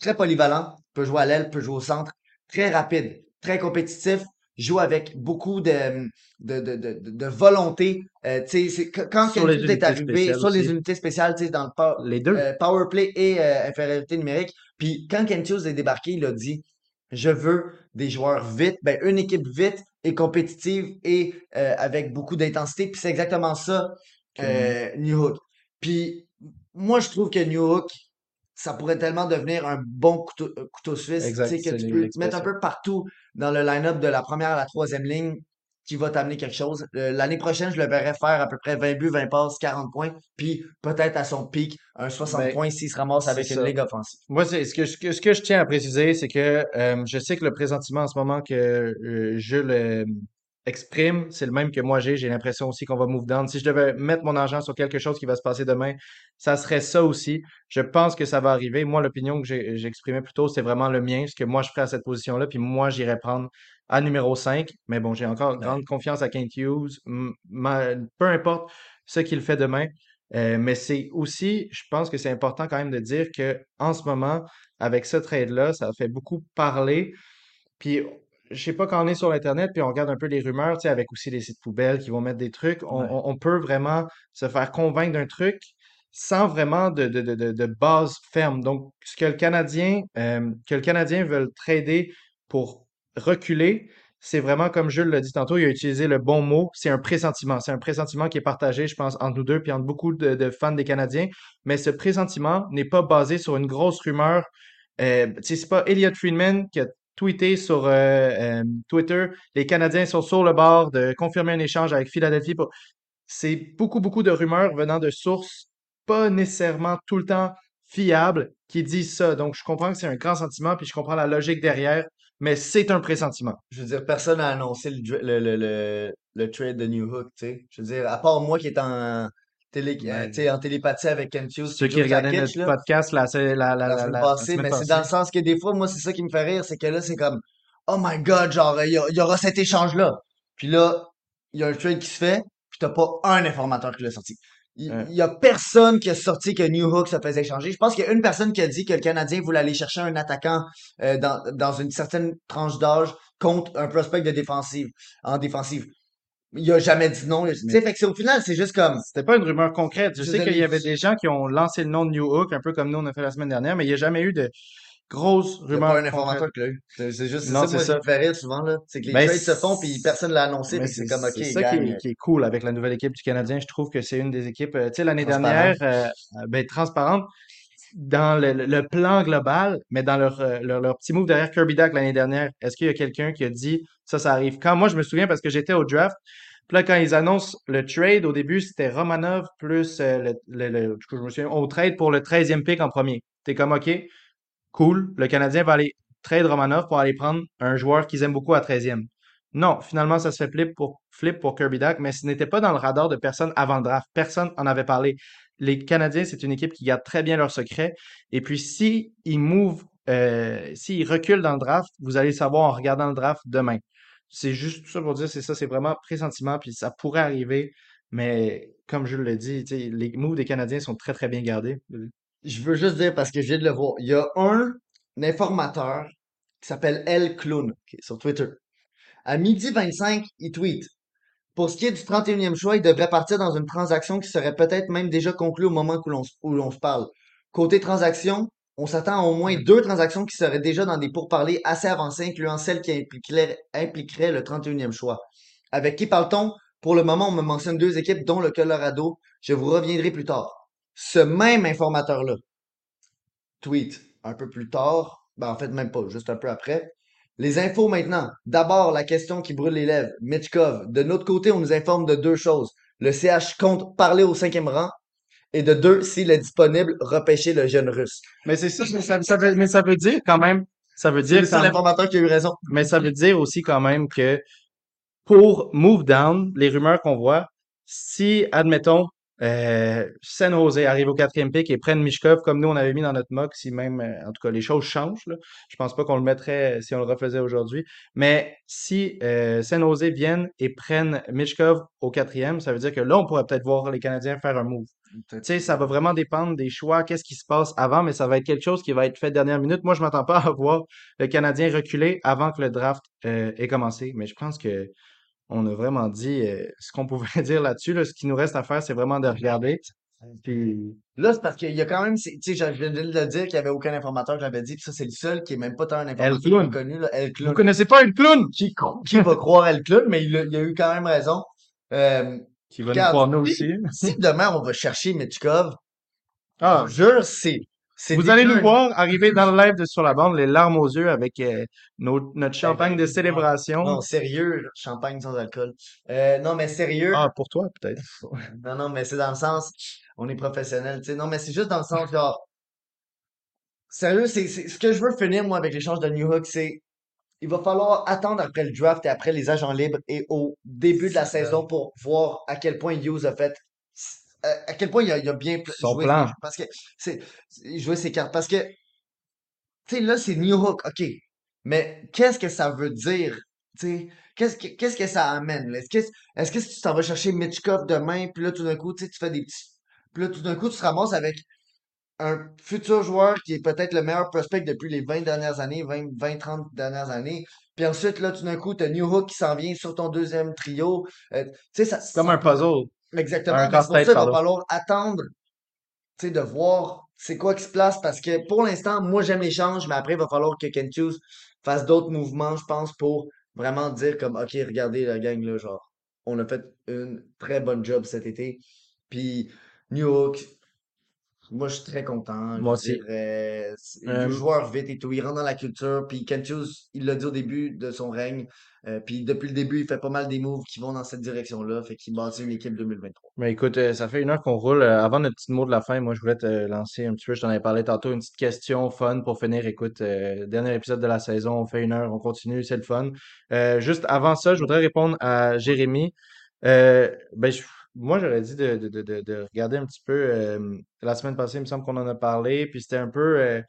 Très polyvalent, peut jouer à l'aile, peut jouer au centre, très rapide, très compétitif, joue avec beaucoup de, de, de, de, de- volonté. Euh, tu sais, c'est- quand Sur est arrivé, sur les unités spéciales, dans le les deux. euh, power play et euh, infériorité numérique. Puis quand Hughes est débarqué, il a dit Je veux des joueurs vite, ben, une équipe vite et compétitive et euh, avec beaucoup d'intensité. Puis c'est exactement ça, Que- euh, New Hook. Puis moi, je trouve que New Hook, ça pourrait tellement devenir un bon couteau, euh, couteau suisse, tu Exact, sais, que tu peux mettre un peu partout dans le line-up de la première à la troisième ligne qui va t'amener quelque chose. Euh, L'année prochaine, je le verrais faire à peu près 20 buts, 20 passes, 40 points, puis peut-être à son pic, un 60 Ben, points s'il se ramasse avec une ça. ligue offensive. Moi, c'est ce que, ce que, ce que je tiens à préciser, c'est que euh, je sais que le pressentiment en ce moment que euh, Jules euh, exprime, c'est le même que moi j'ai. J'ai l'impression aussi qu'on va move down. Si je devais mettre mon argent sur quelque chose qui va se passer demain, ça serait ça aussi. Je pense que ça va arriver. Moi, l'opinion que exprimée plus tôt, c'est vraiment le mien, ce que moi je ferais à cette position-là. Puis moi, j'irais prendre à numéro 5. Mais bon, j'ai encore grande confiance à Kent Hughes. Ma- peu importe ce qu'il fait demain. Euh, mais c'est aussi, je pense que c'est important quand même de dire que en ce moment, avec ce trade-là, ça fait beaucoup parler. Puis, je sais pas, quand on est sur Internet, puis on regarde un peu les rumeurs, tu sais, avec aussi les sites poubelles qui vont mettre des trucs, on, Ouais. on- on peut vraiment se faire convaincre d'un truc sans vraiment de, de, de, de, de base ferme. Donc, ce que le Canadien, euh, que le Canadien veut trader pour reculer, c'est vraiment, comme Jules l'a dit tantôt, il a utilisé le bon mot, c'est un pressentiment. C'est un pressentiment qui est partagé, je pense, entre nous deux, puis entre beaucoup de, fans des Canadiens. Mais ce pressentiment n'est pas basé sur une grosse rumeur. Euh, c'est pas Elliot Friedman qui a tweeté sur euh, euh, Twitter, les Canadiens sont sur le bord de confirmer un échange avec Philadelphie. C'est beaucoup, beaucoup de rumeurs venant de sources pas nécessairement tout le temps fiables qui disent ça. Donc, je comprends que c'est un grand sentiment, puis je comprends la logique derrière, mais c'est un pressentiment. Je veux dire, personne n'a annoncé le, le trade de New Hook, tu sais. Je veux dire, à part moi qui est en, télé, euh, Ouais. en télépathie avec Hughes, Ceux qui regardaient Sakic, notre là. podcast la, la, la, la, la la, semaine la passée, mais c'est dans le sens que des fois, moi, c'est ça qui me fait rire, c'est que là, c'est comme, oh my god, genre, il y, aura cet échange-là. Puis là, il y a un trade qui se fait, puis t'as pas un informateur qui l'a sorti. Il Ouais. y a personne qui a sorti que New Hook se faisait échanger. Je pense qu'il y a une personne qui a dit que le Canadien voulait aller chercher un attaquant euh, dans, dans une certaine tranche d'âge contre un prospect de défensive, en défensive. Il a jamais dit non. Tu sais, fait que c'est au final, c'est juste comme, C'était pas une rumeur concrète. Je sais qu'il y avait des gens qui ont lancé le nom de New Hook, un peu comme nous on a fait la semaine dernière, mais il n'y a jamais eu de grosses il y a pas rumeurs un informateur qui l'a eu. C'est c'est juste, c'est Non, ça, c'est moi, ça. fait rire souvent, là. C'est que les Ben, trades se font, puis personne l'a annoncé, Mais c'est c'est comme, ok, c'est ça qui est, qui est cool avec la nouvelle équipe du Canadien. Je trouve que c'est une des équipes, euh, tu sais, l'année dernière, euh, euh, ben, transparente. Dans le, plan global, mais dans leur, euh, leur, leur petit move derrière Kirby Duck l'année dernière, est-ce qu'il y a quelqu'un qui a dit ça, ça arrive? Quand? Moi, je me souviens parce que j'étais au draft, puis là, quand ils annoncent le trade, au début, c'était Romanov plus euh, le, le, le- je me souviens, au trade pour le treizième pick en premier. T'es comme OK, cool, le Canadien va aller trade Romanov pour aller prendre un joueur qu'ils aiment beaucoup à treizième. Non, finalement, ça se fait flip pour, flip pour Kirby Duck, mais ce n'était pas dans le radar de personne avant le draft. Personne en avait parlé. Les Canadiens, c'est une équipe qui garde très bien leurs secrets. Et puis, si ils move, euh, s'ils reculent dans le draft, vous allez le savoir en regardant le draft demain. C'est juste ça pour dire, c'est ça, c'est vraiment pressentiment, puis ça pourrait arriver. Mais comme je le dis, les moves des Canadiens sont très, très bien gardés. Je veux juste dire, parce que je viens de le voir, il y a un informateur qui s'appelle El Clown, sur Twitter. À midi 25, il tweet. Pour ce qui est du 31e choix, il devrait partir dans une transaction qui serait peut-être même déjà conclue au moment où l'on, se parle. Côté transaction, on s'attend à au moins deux transactions qui seraient déjà dans des pourparlers assez avancés, incluant celle qui impliquerait, impliquerait le 31e choix. Avec qui parle-t-on? Pour le moment, on me mentionne deux équipes, dont le Colorado. Je vous reviendrai plus tard. Ce même informateur-là, tweet un peu plus tard, ben en fait même pas, juste un peu après. Les infos maintenant. D'abord, la question qui brûle les lèvres. Mitchkov. De notre côté, on nous informe de deux choses. Le CH compte parler au cinquième rang. Et de deux, s'il est disponible, repêcher le jeune russe. Mais c'est ça, mais ça, ça veut, mais ça veut dire quand même, ça veut C'est dire le quand seul informateur qui a eu raison. mais ça veut dire aussi quand même que pour move down, les rumeurs qu'on voit, si, admettons, euh, San Jose arrive au quatrième pick et prennent Mishkov comme nous on avait mis dans notre mock, si même, euh, en tout cas, les choses changent, là. Je pense pas qu'on le mettrait euh, si on le refaisait aujourd'hui. Mais si euh, San Jose viennent et prennent Mishkov au quatrième, ça veut dire que là, on pourrait peut-être voir les Canadiens faire un move. Tu sais, ça va vraiment dépendre des choix, qu'est-ce qui se passe avant, mais ça va être quelque chose qui va être fait dernière minute. Moi, je m'attends pas à voir le Canadien reculer avant que le draft euh, ait commencé, mais je pense que on a vraiment dit euh, ce qu'on pouvait dire là-dessus. Là. Ce qui nous reste à faire, c'est vraiment de regarder. Puis, Là, c'est parce qu'il y a quand même, tu sais, je viens de le dire qu'il n'y avait aucun informateur que j'avais dit, puis ça, c'est le seul qui est même pas tant un El informateur connu, là, El Vous Clown. connaissez pas une clown? Qui, va croire El Clown, mais il a, il a eu quand même raison. Euh, qui va nous croire nous si, aussi. si demain on va chercher Mitchkov, Ah, je vous jure, c'est vous allez nous dégueu. voir arriver dans le live de Sur la bande, les larmes aux yeux avec euh, nos- notre champagne de Non, célébration. non, sérieux, champagne sans alcool. Euh, non, mais sérieux. Ah, pour toi, peut-être. Non, non, mais c'est dans le sens, on est professionnel, tu sais. Non, mais c'est juste dans le sens, genre, sérieux, c'est, c'est, ce que je veux finir, moi, avec l'échange de New Hook, c'est, il va falloir attendre après le draft et après les agents libres et au début de la saison pour voir à quel point Hughes a fait, à, quel point il a, il a bien Son joué plan. parce que c'est, jouer ses cartes. Parce que, tu sais, là, c'est New Hook, ok. Mais qu'est-ce que ça veut dire? Tu sais, qu'est-ce que, ça amène? Est-ce que, est-ce que si tu t'en vas chercher Mitchkov demain, puis là, tout d'un coup, tu tu fais des petits, puis là, tout d'un coup, tu te ramasses avec un futur joueur qui est peut-être le meilleur prospect depuis les 20 dernières années, 20, 20 30 dernières années. Puis ensuite, là, tout d'un coup, t'as New Hook qui s'en vient sur ton deuxième trio. Euh, tu sais, ça, Comme ça un puzzle. Exactement. Un pour ça qu'il va pardon. falloir attendre, de voir c'est quoi qui se place parce que pour l'instant, moi, j'aime l'échange, mais après, il va falloir que Ken Hughes fasse d'autres mouvements, je pense, pour vraiment dire comme, OK, regardez la gang, là, genre, on a fait une très bonne job cet été. Puis, New Hook, moi, je suis très content. Moi aussi. Euh, le joueur vite et tout, il rentre dans la culture. Puis Ken Hughes, il l'a dit au début de son règne. euh, puis depuis le début, il fait pas mal des moves qui vont dans cette direction-là. Fait qu'il bâtit une équipe 2023. Mais écoute, euh, ça fait une heure qu'on roule. Euh, avant notre petit mot de la fin, moi, je voulais te lancer un petit peu, je t'en avais parlé tantôt, une petite question fun pour finir. Écoute, euh, dernier épisode de la saison, on fait une heure, on continue, c'est le fun. Euh, juste avant ça, je voudrais répondre à Jérémy. Euh, ben, je- moi, j'aurais dit de, de, de, de, de regarder un petit peu. la semaine passée, il me semble qu'on en a parlé, puis c'était un peu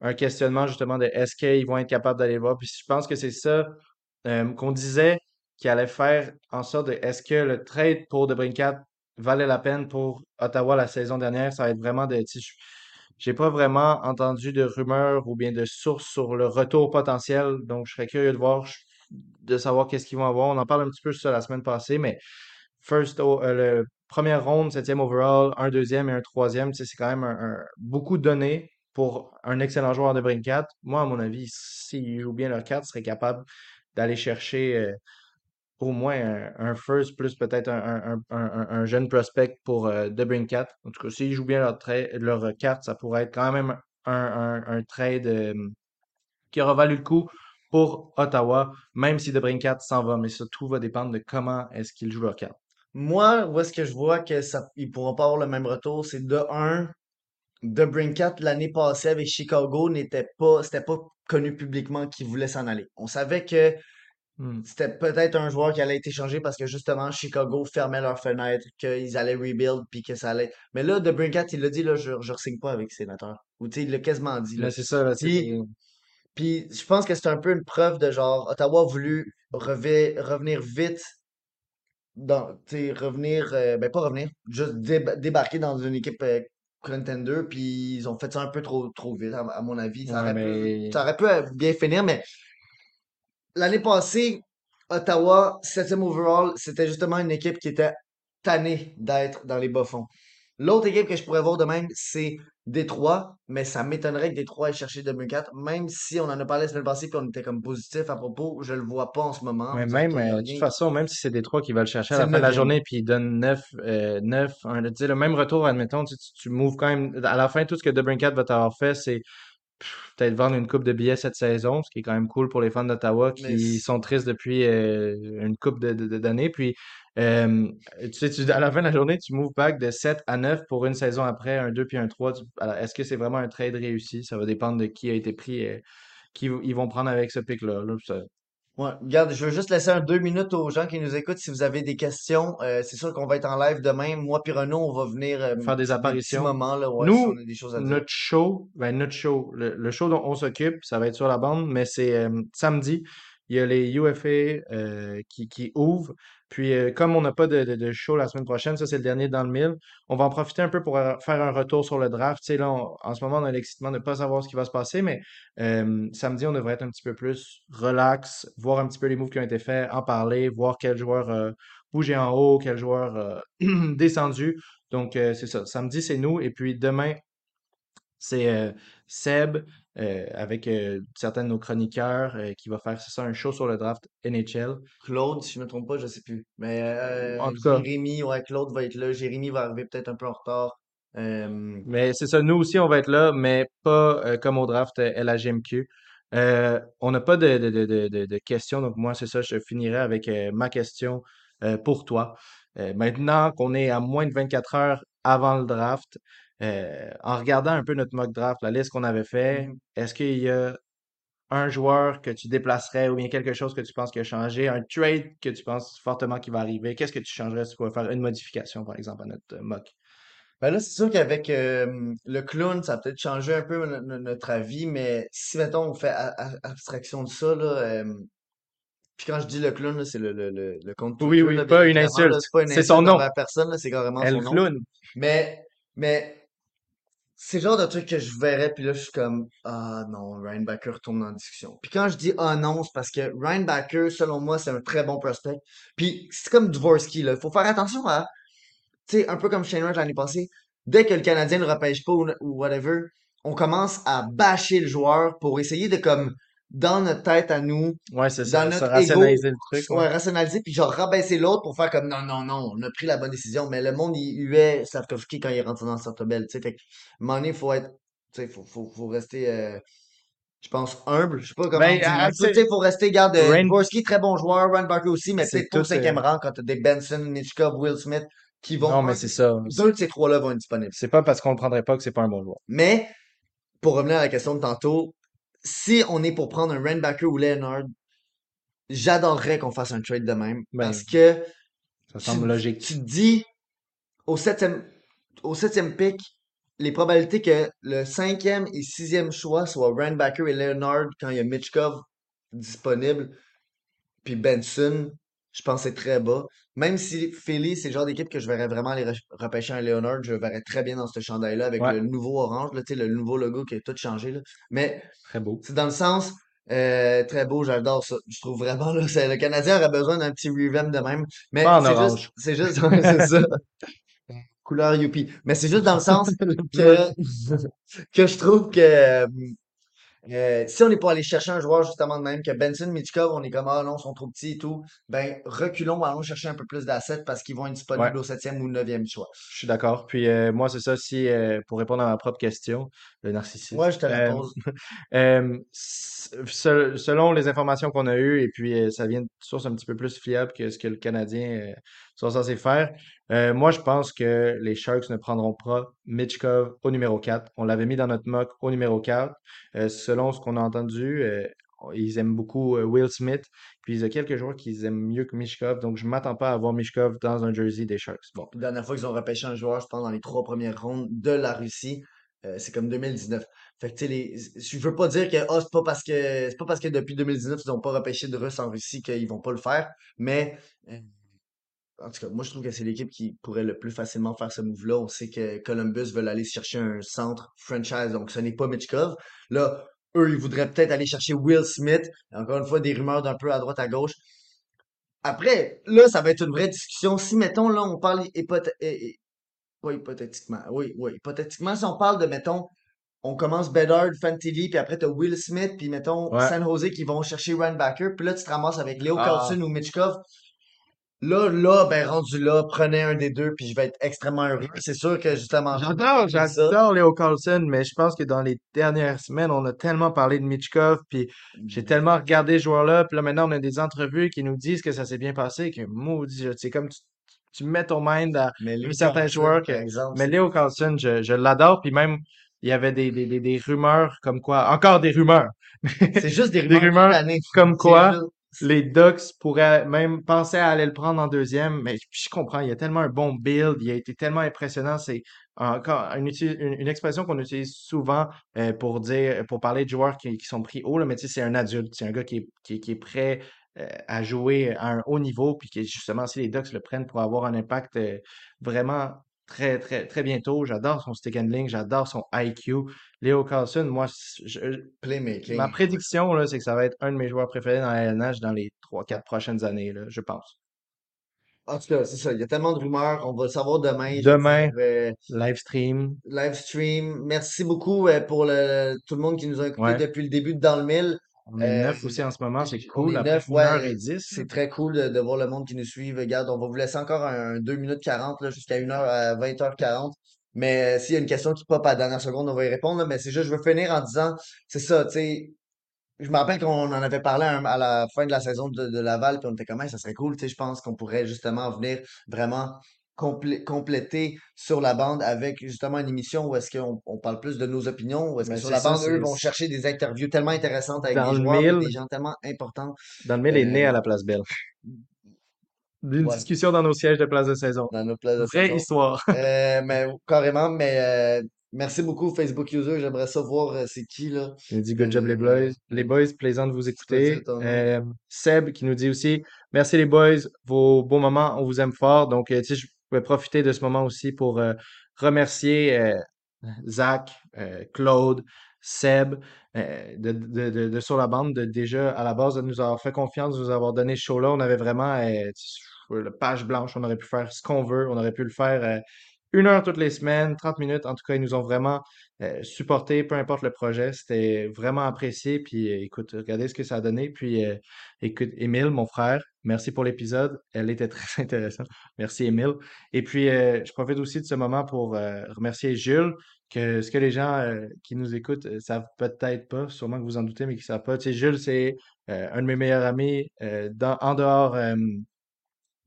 un questionnement justement de est-ce qu'ils vont être capables d'aller le voir. Puis je pense que c'est ça qu'on disait qui allait faire en sorte de est-ce que le trade pour DeBrincat valait la peine pour Ottawa la saison dernière? Ça va être vraiment de. je- J'ai pas vraiment entendu de rumeurs ou bien de sources sur le retour potentiel, donc je serais curieux de voir, de savoir qu'est-ce qu'ils vont avoir. On en parle un petit peu sur ça la semaine passée, mais first, euh, le première ronde, septième overall, un deuxième et un troisième, c'est quand même un, beaucoup de données pour un excellent joueur de Brincat. Moi, à mon avis, s'ils jouent bien leur carte, ils seraient capables d'aller chercher euh, au moins un, first plus peut-être un, un, un, un, jeune prospect pour euh, DeBrincat. En tout cas, s'ils jouent bien leur, leur carte, ça pourrait être quand même un, trade euh, qui aura valu le coup pour Ottawa, même si DeBrincat s'en va. Mais ça, tout va dépendre de comment est-ce qu'ils jouent leur carte. Moi, où est-ce que je vois que ça, ils pourront pas avoir le même retour, c'est de un, de Brinkat l'année passée avec Chicago n'était pas, c'était pas connu publiquement qu'il voulait s'en aller. On savait que hmm. c'était peut-être un joueur qui allait être échangé parce que justement Chicago fermait leurs fenêtres, qu'ils allaient rebuild puis que ça allait. Mais là, de Brinkat, il l'a dit là, je, je signe pas avec Sénateur. Ou tu sais, il l'a quasiment dit. Là, c'est ça. Là, puis, puis je pense que c'est un peu une preuve de genre Ottawa a voulu revenir vite dans, revenir, euh, ben pas revenir, juste débarquer dans une équipe euh, contender, puis ils ont fait ça un peu trop, trop vite, à, mon avis. Ça, aurait pu, ça aurait pu euh, bien finir, mais l'année passée, Ottawa, 7e overall, c'était justement une équipe qui était tannée d'être dans les bas-fonds. L'autre équipe que je pourrais voir de même, c'est Détroit, mais ça m'étonnerait que Détroit ait cherché 2004, même si on en a parlé la semaine passée et on était comme positif à propos, je le vois pas en ce moment. Mais même, euh, de toute façon, même si c'est Détroit qui va le chercher à la fin de la journée puis il donne 9, euh, 9 un, le même retour, admettons, tu, tu, moves quand même, à la fin, tout ce que Debrincat va t'avoir fait, c'est peut-être vendre une coupe de billets cette saison, ce qui est quand même cool pour les fans d'Ottawa qui sont tristes depuis euh, une coupe d'années. Puis, euh, tu sais, à la fin de la journée, tu moves back de 7 à 9 pour une saison après, un 2 puis un 3. Est-ce que c'est vraiment un trade réussi? Ça va dépendre de qui a été pris, et qui ils vont prendre avec ce pic-là. Ouais, regarde, je veux juste laisser un deux minutes aux gens qui nous écoutent si vous avez des questions. Euh, c'est sûr qu'on va être en live demain. Moi puis Renaud, on va venir euh, faire des apparitions. Moments, là, Nous, notre show, ben notre show, le, show dont on s'occupe, ça va être sur la bande, mais c'est euh, samedi. Il y a les UFA qui, qui ouvrent. Puis, euh, comme on n'a pas de, show la semaine prochaine, ça c'est le dernier dans le mille, on va en profiter un peu pour euh, faire un retour sur le draft. Tu sais, là, en ce moment, on a l'excitement de ne pas savoir ce qui va se passer, mais euh, samedi, on devrait être un petit peu plus relax, voir un petit peu les moves qui ont été faits, en parler, voir quel joueur euh, bouger en haut, quel joueur descendu. Donc, c'est ça. Samedi, c'est nous. Et puis demain, c'est Seb, euh, avec euh, certains de nos chroniqueurs euh, qui va faire ça un show sur le draft NHL. Claude, si je ne me trompe pas, je ne sais plus. Mais en tout cas, Jérémy, ouais, Claude va être là. Jérémy va arriver peut-être un peu en retard. Mais c'est ça, nous aussi, on va être là, mais pas comme au draft LHMQ. on n'a pas de, de, de, de, questions, donc moi, c'est ça, je finirai avec ma question pour toi. maintenant qu'on est à moins de 24 heures avant le draft, euh, en regardant un peu notre mock draft, la liste qu'on avait fait, mmh est-ce qu'il y a un joueur que tu déplacerais ou bien quelque chose que tu penses qui a changé, un trade que tu penses fortement qui va arriver? Qu'est-ce que tu changerais si tu pouvais faire une modification, par exemple, à notre mock? Ben là, c'est sûr qu'avec le clown, ça a peut-être changé un peu notre avis, mais si, mettons, on fait abstraction de ça, là, puis quand je dis le clown, c'est le, le, le, compte Oui, oui, pas une insulte. C'est son nom. personne, c'est carrément son nom. Mais, mais c'est le genre de truc que je verrais, puis là, je suis comme, ah non, Ryan Backer retourne en discussion. Puis quand je dis ah non, c'est parce que Ryan Backer, selon moi, c'est un très bon prospect. Puis c'est comme Dvorsky, là. Faut faire attention à, tu sais, un peu comme Shane Wright l'année passée. Dès que le Canadien ne repêche pas ou, whatever, on commence à bâcher le joueur pour essayer de comme dans notre tête à nous, ouais, c'est ça, notre rationaliser le truc. Ouais. rationaliser, puis genre rabaisser l'autre pour faire comme non, non, non, on a pris la bonne décision. Mais le monde, il huait Slavkovski quand il est rentré dans le belle. Tu sais, fait que, faut être, tu sais, faut, faut, faut rester, euh, je pense, humble. Je sais pas comment ben, dire. Tu sais, faut rester, garde, euh, Borski, très bon joueur, Ryan Barker aussi, mais c'est tout cinquième euh... rang quand t'as des Benson, Mitchkov, Will Smith qui vont. Non, mais c'est ça. Deux de ces trois-là vont être disponibles. C'est pas parce qu'on le prendrait pas que c'est pas un bon joueur. Mais, pour revenir à la question de tantôt, si on est pour prendre un Rainbacker ou Leonard, j'adorerais qu'on fasse un trade de même. Ben, parce que. Ça semble logique. Tu te dis, au septième, au septième pick, les probabilités que le cinquième et sixième choix soient Rainbacker et Leonard quand il y a Mitchkov disponible, puis Benson, je pense que c'est très bas. Même si Philly, c'est le genre d'équipe que je verrais vraiment aller repêcher un Leonard, je verrais très bien dans ce chandail-là avec le nouveau orange, là, le nouveau logo qui a tout changé. Là. Mais très beau. C'est dans le sens euh, très beau, j'adore ça. Je trouve vraiment là, le Canadien aurait besoin d'un petit revamp de même. Mais c'est juste, c'est juste, c'est ça. Couleur Youpi. Mais c'est juste dans le sens que, que je trouve que Euh, si on n'est pas allé chercher un joueur justement de même que Benson, Michkov, on est comme ah non, ils sont trop petits et tout, ben reculons, allons chercher un peu plus d'assets parce qu'ils vont être Ouais. disponibles au septième ou neuvième choix. Je suis d'accord. Puis euh, moi, c'est ça, si euh, pour répondre à ma propre question, le narcissisme. Moi, je te la Euh, pose. euh, selon les informations qu'on a eues, et puis euh, ça vient de sources un petit peu plus fiables que ce que le Canadien euh, sont censés faire, euh, moi je pense que les Sharks ne prendront pas Mitchkov au numéro 4. On l'avait mis dans notre mock au numéro 4. Euh, selon ce qu'on a entendu, euh, ils aiment beaucoup Will Smith. Puis il y a quelques joueurs qu'ils aiment mieux que Mishkov, donc je m'attends pas à voir Mishkov dans un jersey des Sharks. Bon, La dernière fois qu'ils ont repêché un joueur, je pense, dans les trois premières rondes de la Russie, c'est comme 2019. Fait que, les... je veux pas dire que, ah, c'est pas parce que, c'est pas parce que depuis 2019, ils ont pas repêché de Russes en Russie qu'ils vont pas le faire, mais, en tout cas, moi, je trouve que c'est l'équipe qui pourrait le plus facilement faire ce move-là. On sait que Columbus veut aller chercher un centre franchise, donc ce n'est pas Mitchkov. Là, eux, ils voudraient peut-être aller chercher Will Smith. Encore une fois, des rumeurs d'un peu à droite, à gauche. Après, là, ça va être une vraie discussion. Si, mettons, là, on parle é- pas hypothétiquement. Oui, oui, hypothétiquement, si on parle de, mettons, on commence Bedard, Fantilli, puis après, t'as Will Smith, puis mettons, ouais. San Jose qui vont chercher Ryan Backer, puis là, tu te ramasses avec Leo Ah, Carlson ou Mitchkov. Là, là, ben, rendu là, prenez un des deux, puis je vais être extrêmement heureux. C'est sûr que, justement, J'adore, j'adore Léo Carlson, mais je pense que dans les dernières semaines, on a tellement parlé de Mitchkov, puis j'ai tellement regardé ce joueur-là, puis là maintenant on a des entrevues qui nous disent que ça s'est bien passé, que maudit, c'est comme tu, tu mets ton mind à Mais un Leo certain Carlson, joueur que, par exemple, mais Léo Carlson, je, je l'adore, puis même il y avait des, des, des, des rumeurs comme quoi, encore des rumeurs, c'est juste des rumeurs comme quoi les Ducks pourraient même penser à aller le prendre en deuxième, mais je comprends, il y a tellement un bon build, il a été tellement impressionnant. C'est encore une, expression qu'on utilise souvent euh, pour dire, pour parler de joueurs qui, sont pris haut, là, mais c'est un adulte, c'est un gars qui est, qui, est qui est prêt euh, à jouer à un haut niveau, puis que justement, si les Ducks le prennent pour avoir un impact euh, vraiment très, très, très bientôt, j'adore son stick handling, j'adore son IQ. Léo Carlson, moi, je- Ma prédiction, là, c'est que ça va être un de mes joueurs préférés dans la LNH dans les trois, quatre prochaines années, là, je pense. En tout cas, c'est ça. Il y a tellement de rumeurs. On va le savoir demain. Demain, dire, euh, live stream. live stream. Merci beaucoup euh, pour le, tout le monde qui nous a écoutés Ouais. depuis le début de Dans le Mille. On est Euh, neuf aussi en ce moment, c'est on cool. est Après neuf, une ouais. C'est très cool de, de voir le monde qui nous suit. Regarde, on va vous laisser encore un 2 minutes 40 là, jusqu'à une heure à 20h40. Mais euh, s'il y a une question qui pop à la dernière seconde, on va y répondre. là. mais c'est juste, je veux finir en disant, c'est ça, tu sais, je me rappelle qu'on en avait parlé à, la fin de la saison de, de Laval, puis on était comme, ça serait cool, tu sais, je pense qu'on pourrait justement venir vraiment complé- compléter sur la bande avec justement une émission où est-ce qu'on on parle plus de nos opinions, où est-ce que Mais sur la ça, bande, eux vont chercher des interviews tellement intéressantes avec des joueurs, mille. des gens tellement importants. Dans le mille est né Euh, à la Place Belle. Ouais, discussion dans nos sièges de place de saison. dans nos places de Vraie saison. histoire. Euh, mais carrément, mais euh, merci beaucoup Facebook User, j'aimerais ça voir euh, c'est qui là? Il nous dit good job les Euh, boys. Les boys, plaisant de vous écouter. Euh, Seb qui nous dit aussi merci les boys, vos beaux moments, on vous aime fort. Donc, euh, tu sais, profiter de ce moment aussi pour euh, remercier euh, Zach, euh, Claude, Seb de, de, de, sur la bande, de déjà à la base de nous avoir fait confiance, de nous avoir donné ce show-là. On avait vraiment la page blanche, on aurait pu faire ce qu'on veut, on aurait pu le faire une heure toutes les semaines, 30 minutes. En tout cas, ils nous ont vraiment euh, supporté, peu importe le projet. C'était vraiment apprécié. Puis écoute, regardez ce que ça a donné. Puis écoute, Émile, mon frère, merci pour l'épisode. Elle était très intéressante. Merci, Émile. Et puis, euh, je profite aussi de ce moment pour euh, remercier Jules que ce que les gens euh, qui nous écoutent euh, savent peut-être pas, sûrement que vous en doutez, mais qui savent pas. Tu sais, Jules, c'est euh, un de mes meilleurs amis euh, dans, en dehors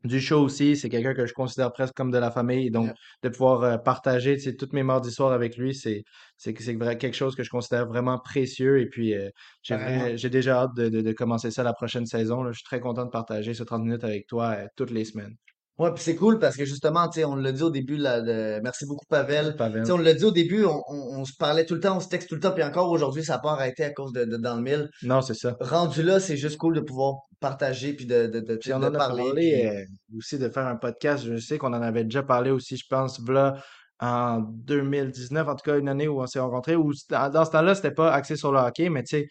du show aussi. C'est quelqu'un que je considère presque comme de la famille. Donc, Yeah. de pouvoir euh, partager, toutes mes mardis soirs avec lui, c'est quelque chose que je considère vraiment précieux. Et puis, euh, j'ai déjà hâte de, de, de commencer ça la prochaine saison. là. Je suis très content de partager ce 30 minutes avec toi euh, toutes les semaines. Ouais, puis c'est cool parce que justement, tu sais, on l'a dit au début là, de... merci beaucoup Pavel. Tu Pavel. sais, on l'a dit au début, on, on, on se parlait tout le temps, on se texte tout le temps, puis encore aujourd'hui, ça n'a pas arrêté à cause de, de dans le mille. Non, c'est ça. Rendu là, c'est juste cool de pouvoir partager puis de, de, de, tu Puis on de en a parler. parlé Puis euh, aussi de faire un podcast. Je sais qu'on en avait déjà parlé aussi, je pense, v'là, en 2019, en tout cas une année où on s'est rencontrés, où dans, dans ce temps-là, c'était pas axé sur le hockey, mais tu sais,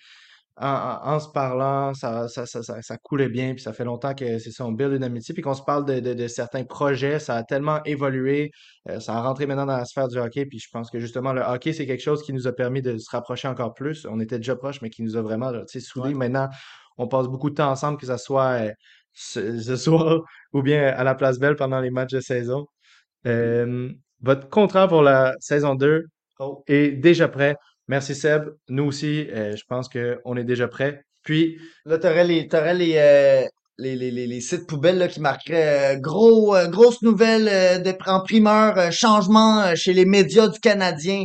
en, se parlant, ça, ça, ça, ça, ça coulait bien, puis ça fait longtemps que c'est ça, on build une amitié, puis qu'on se parle de, de, de certains projets, ça a tellement évolué, euh, ça a rentré maintenant dans la sphère du hockey, puis je pense que justement, le hockey, c'est quelque chose qui nous a permis de se rapprocher encore plus. On était déjà proches, mais qui nous a vraiment, soudés. Ouais. Maintenant, on passe beaucoup de temps ensemble, que ce soit euh, ce, ce soir ou bien à la Place Belle pendant les matchs de saison. Euh, votre contrat pour la saison 2 Oh. est déjà prêt. Merci Seb. Nous aussi, euh, je pense qu'on est déjà prêt. Puis, Là, t'aurais les, t'aurais les, euh, les, les, les, sites poubelles là, qui marqueraient euh, gros, euh, grosse nouvelle euh, de, en primeur, euh, changement chez les médias du Canadien.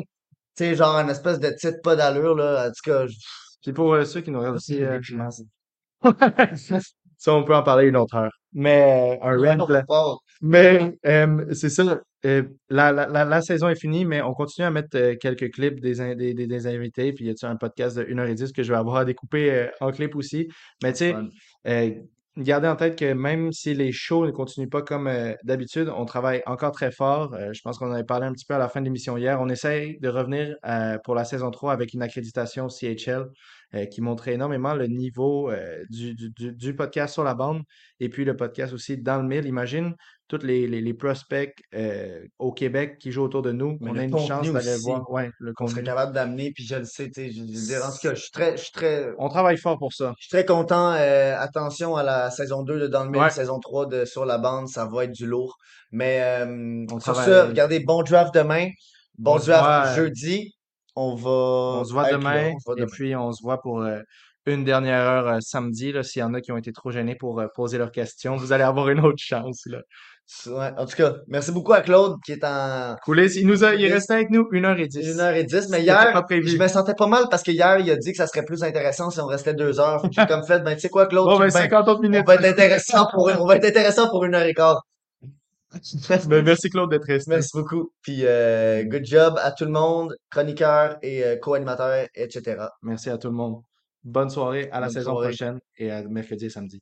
Tu sais, genre une espèce de titre pas d'allure, là. En tout cas, je- puis pour ceux qui nous regardent aussi, euh, ridiculeux. ça, on peut en parler une autre heure. Mais un rant. Mais euh, c'est ça. Euh, la, la, la, la saison est finie, mais on continue à mettre euh, quelques clips des, in- des, des, des invités. Puis il y a un podcast de 1h10 que je vais avoir à découper euh, en clip aussi? Mais tu sais, gardez en tête que même si les shows ne continuent pas comme d'habitude, on travaille encore très fort. Je pense qu'on en avait parlé un petit peu à la fin de l'émission hier. On essaye de revenir pour la saison 3 avec une accréditation CHL qui montrait énormément le niveau du, du, du podcast sur la bande et puis le podcast aussi dans le mille. Imagine tous les, les, les prospects euh, au Québec qui jouent autour de nous. Mais On a une chance d'aller voir ouais, le qu'on serait capable d'amener, puis je le sais, je, je veux dire, en tout cas, je suis très, je suis très, On travaille fort pour ça. je suis très content. euh, attention à la saison 2 de Dans le Mille, Ouais, saison 3 de Sur la bande, ça va être du lourd. Mais euh, on sur ce, travaille. regardez, bon draft demain, bon On draft euh, jeudi. On on va se voit être là, demain on se voit et demain. puis on se voit pour euh, une dernière heure euh, samedi. S'il y en a qui ont été trop gênés pour euh, poser leurs questions, vous allez avoir une autre chance. Là. Ouais, en tout cas, merci beaucoup à Claude qui est en Coulisses, il nous a, il est resté avec nous 1h10. 1h10, mais hier, je me sentais pas mal parce que hier, il a dit que ça serait plus intéressant si on restait deux heures. Fait que j'ai comme fait, ben, tu sais quoi, Claude, Bon, check ben, bien. 50 autres On minutes. va être intéressant pour, on va être intéressant pour une heure et quart. Ben, merci Claude d'être resté. Merci beaucoup. Puis, euh, good job à tout le monde, chroniqueurs et euh, co-animateurs, etc. Merci à tout le monde. Bonne soirée, à la Bonne saison soirée. prochaine et à mercredi et samedi.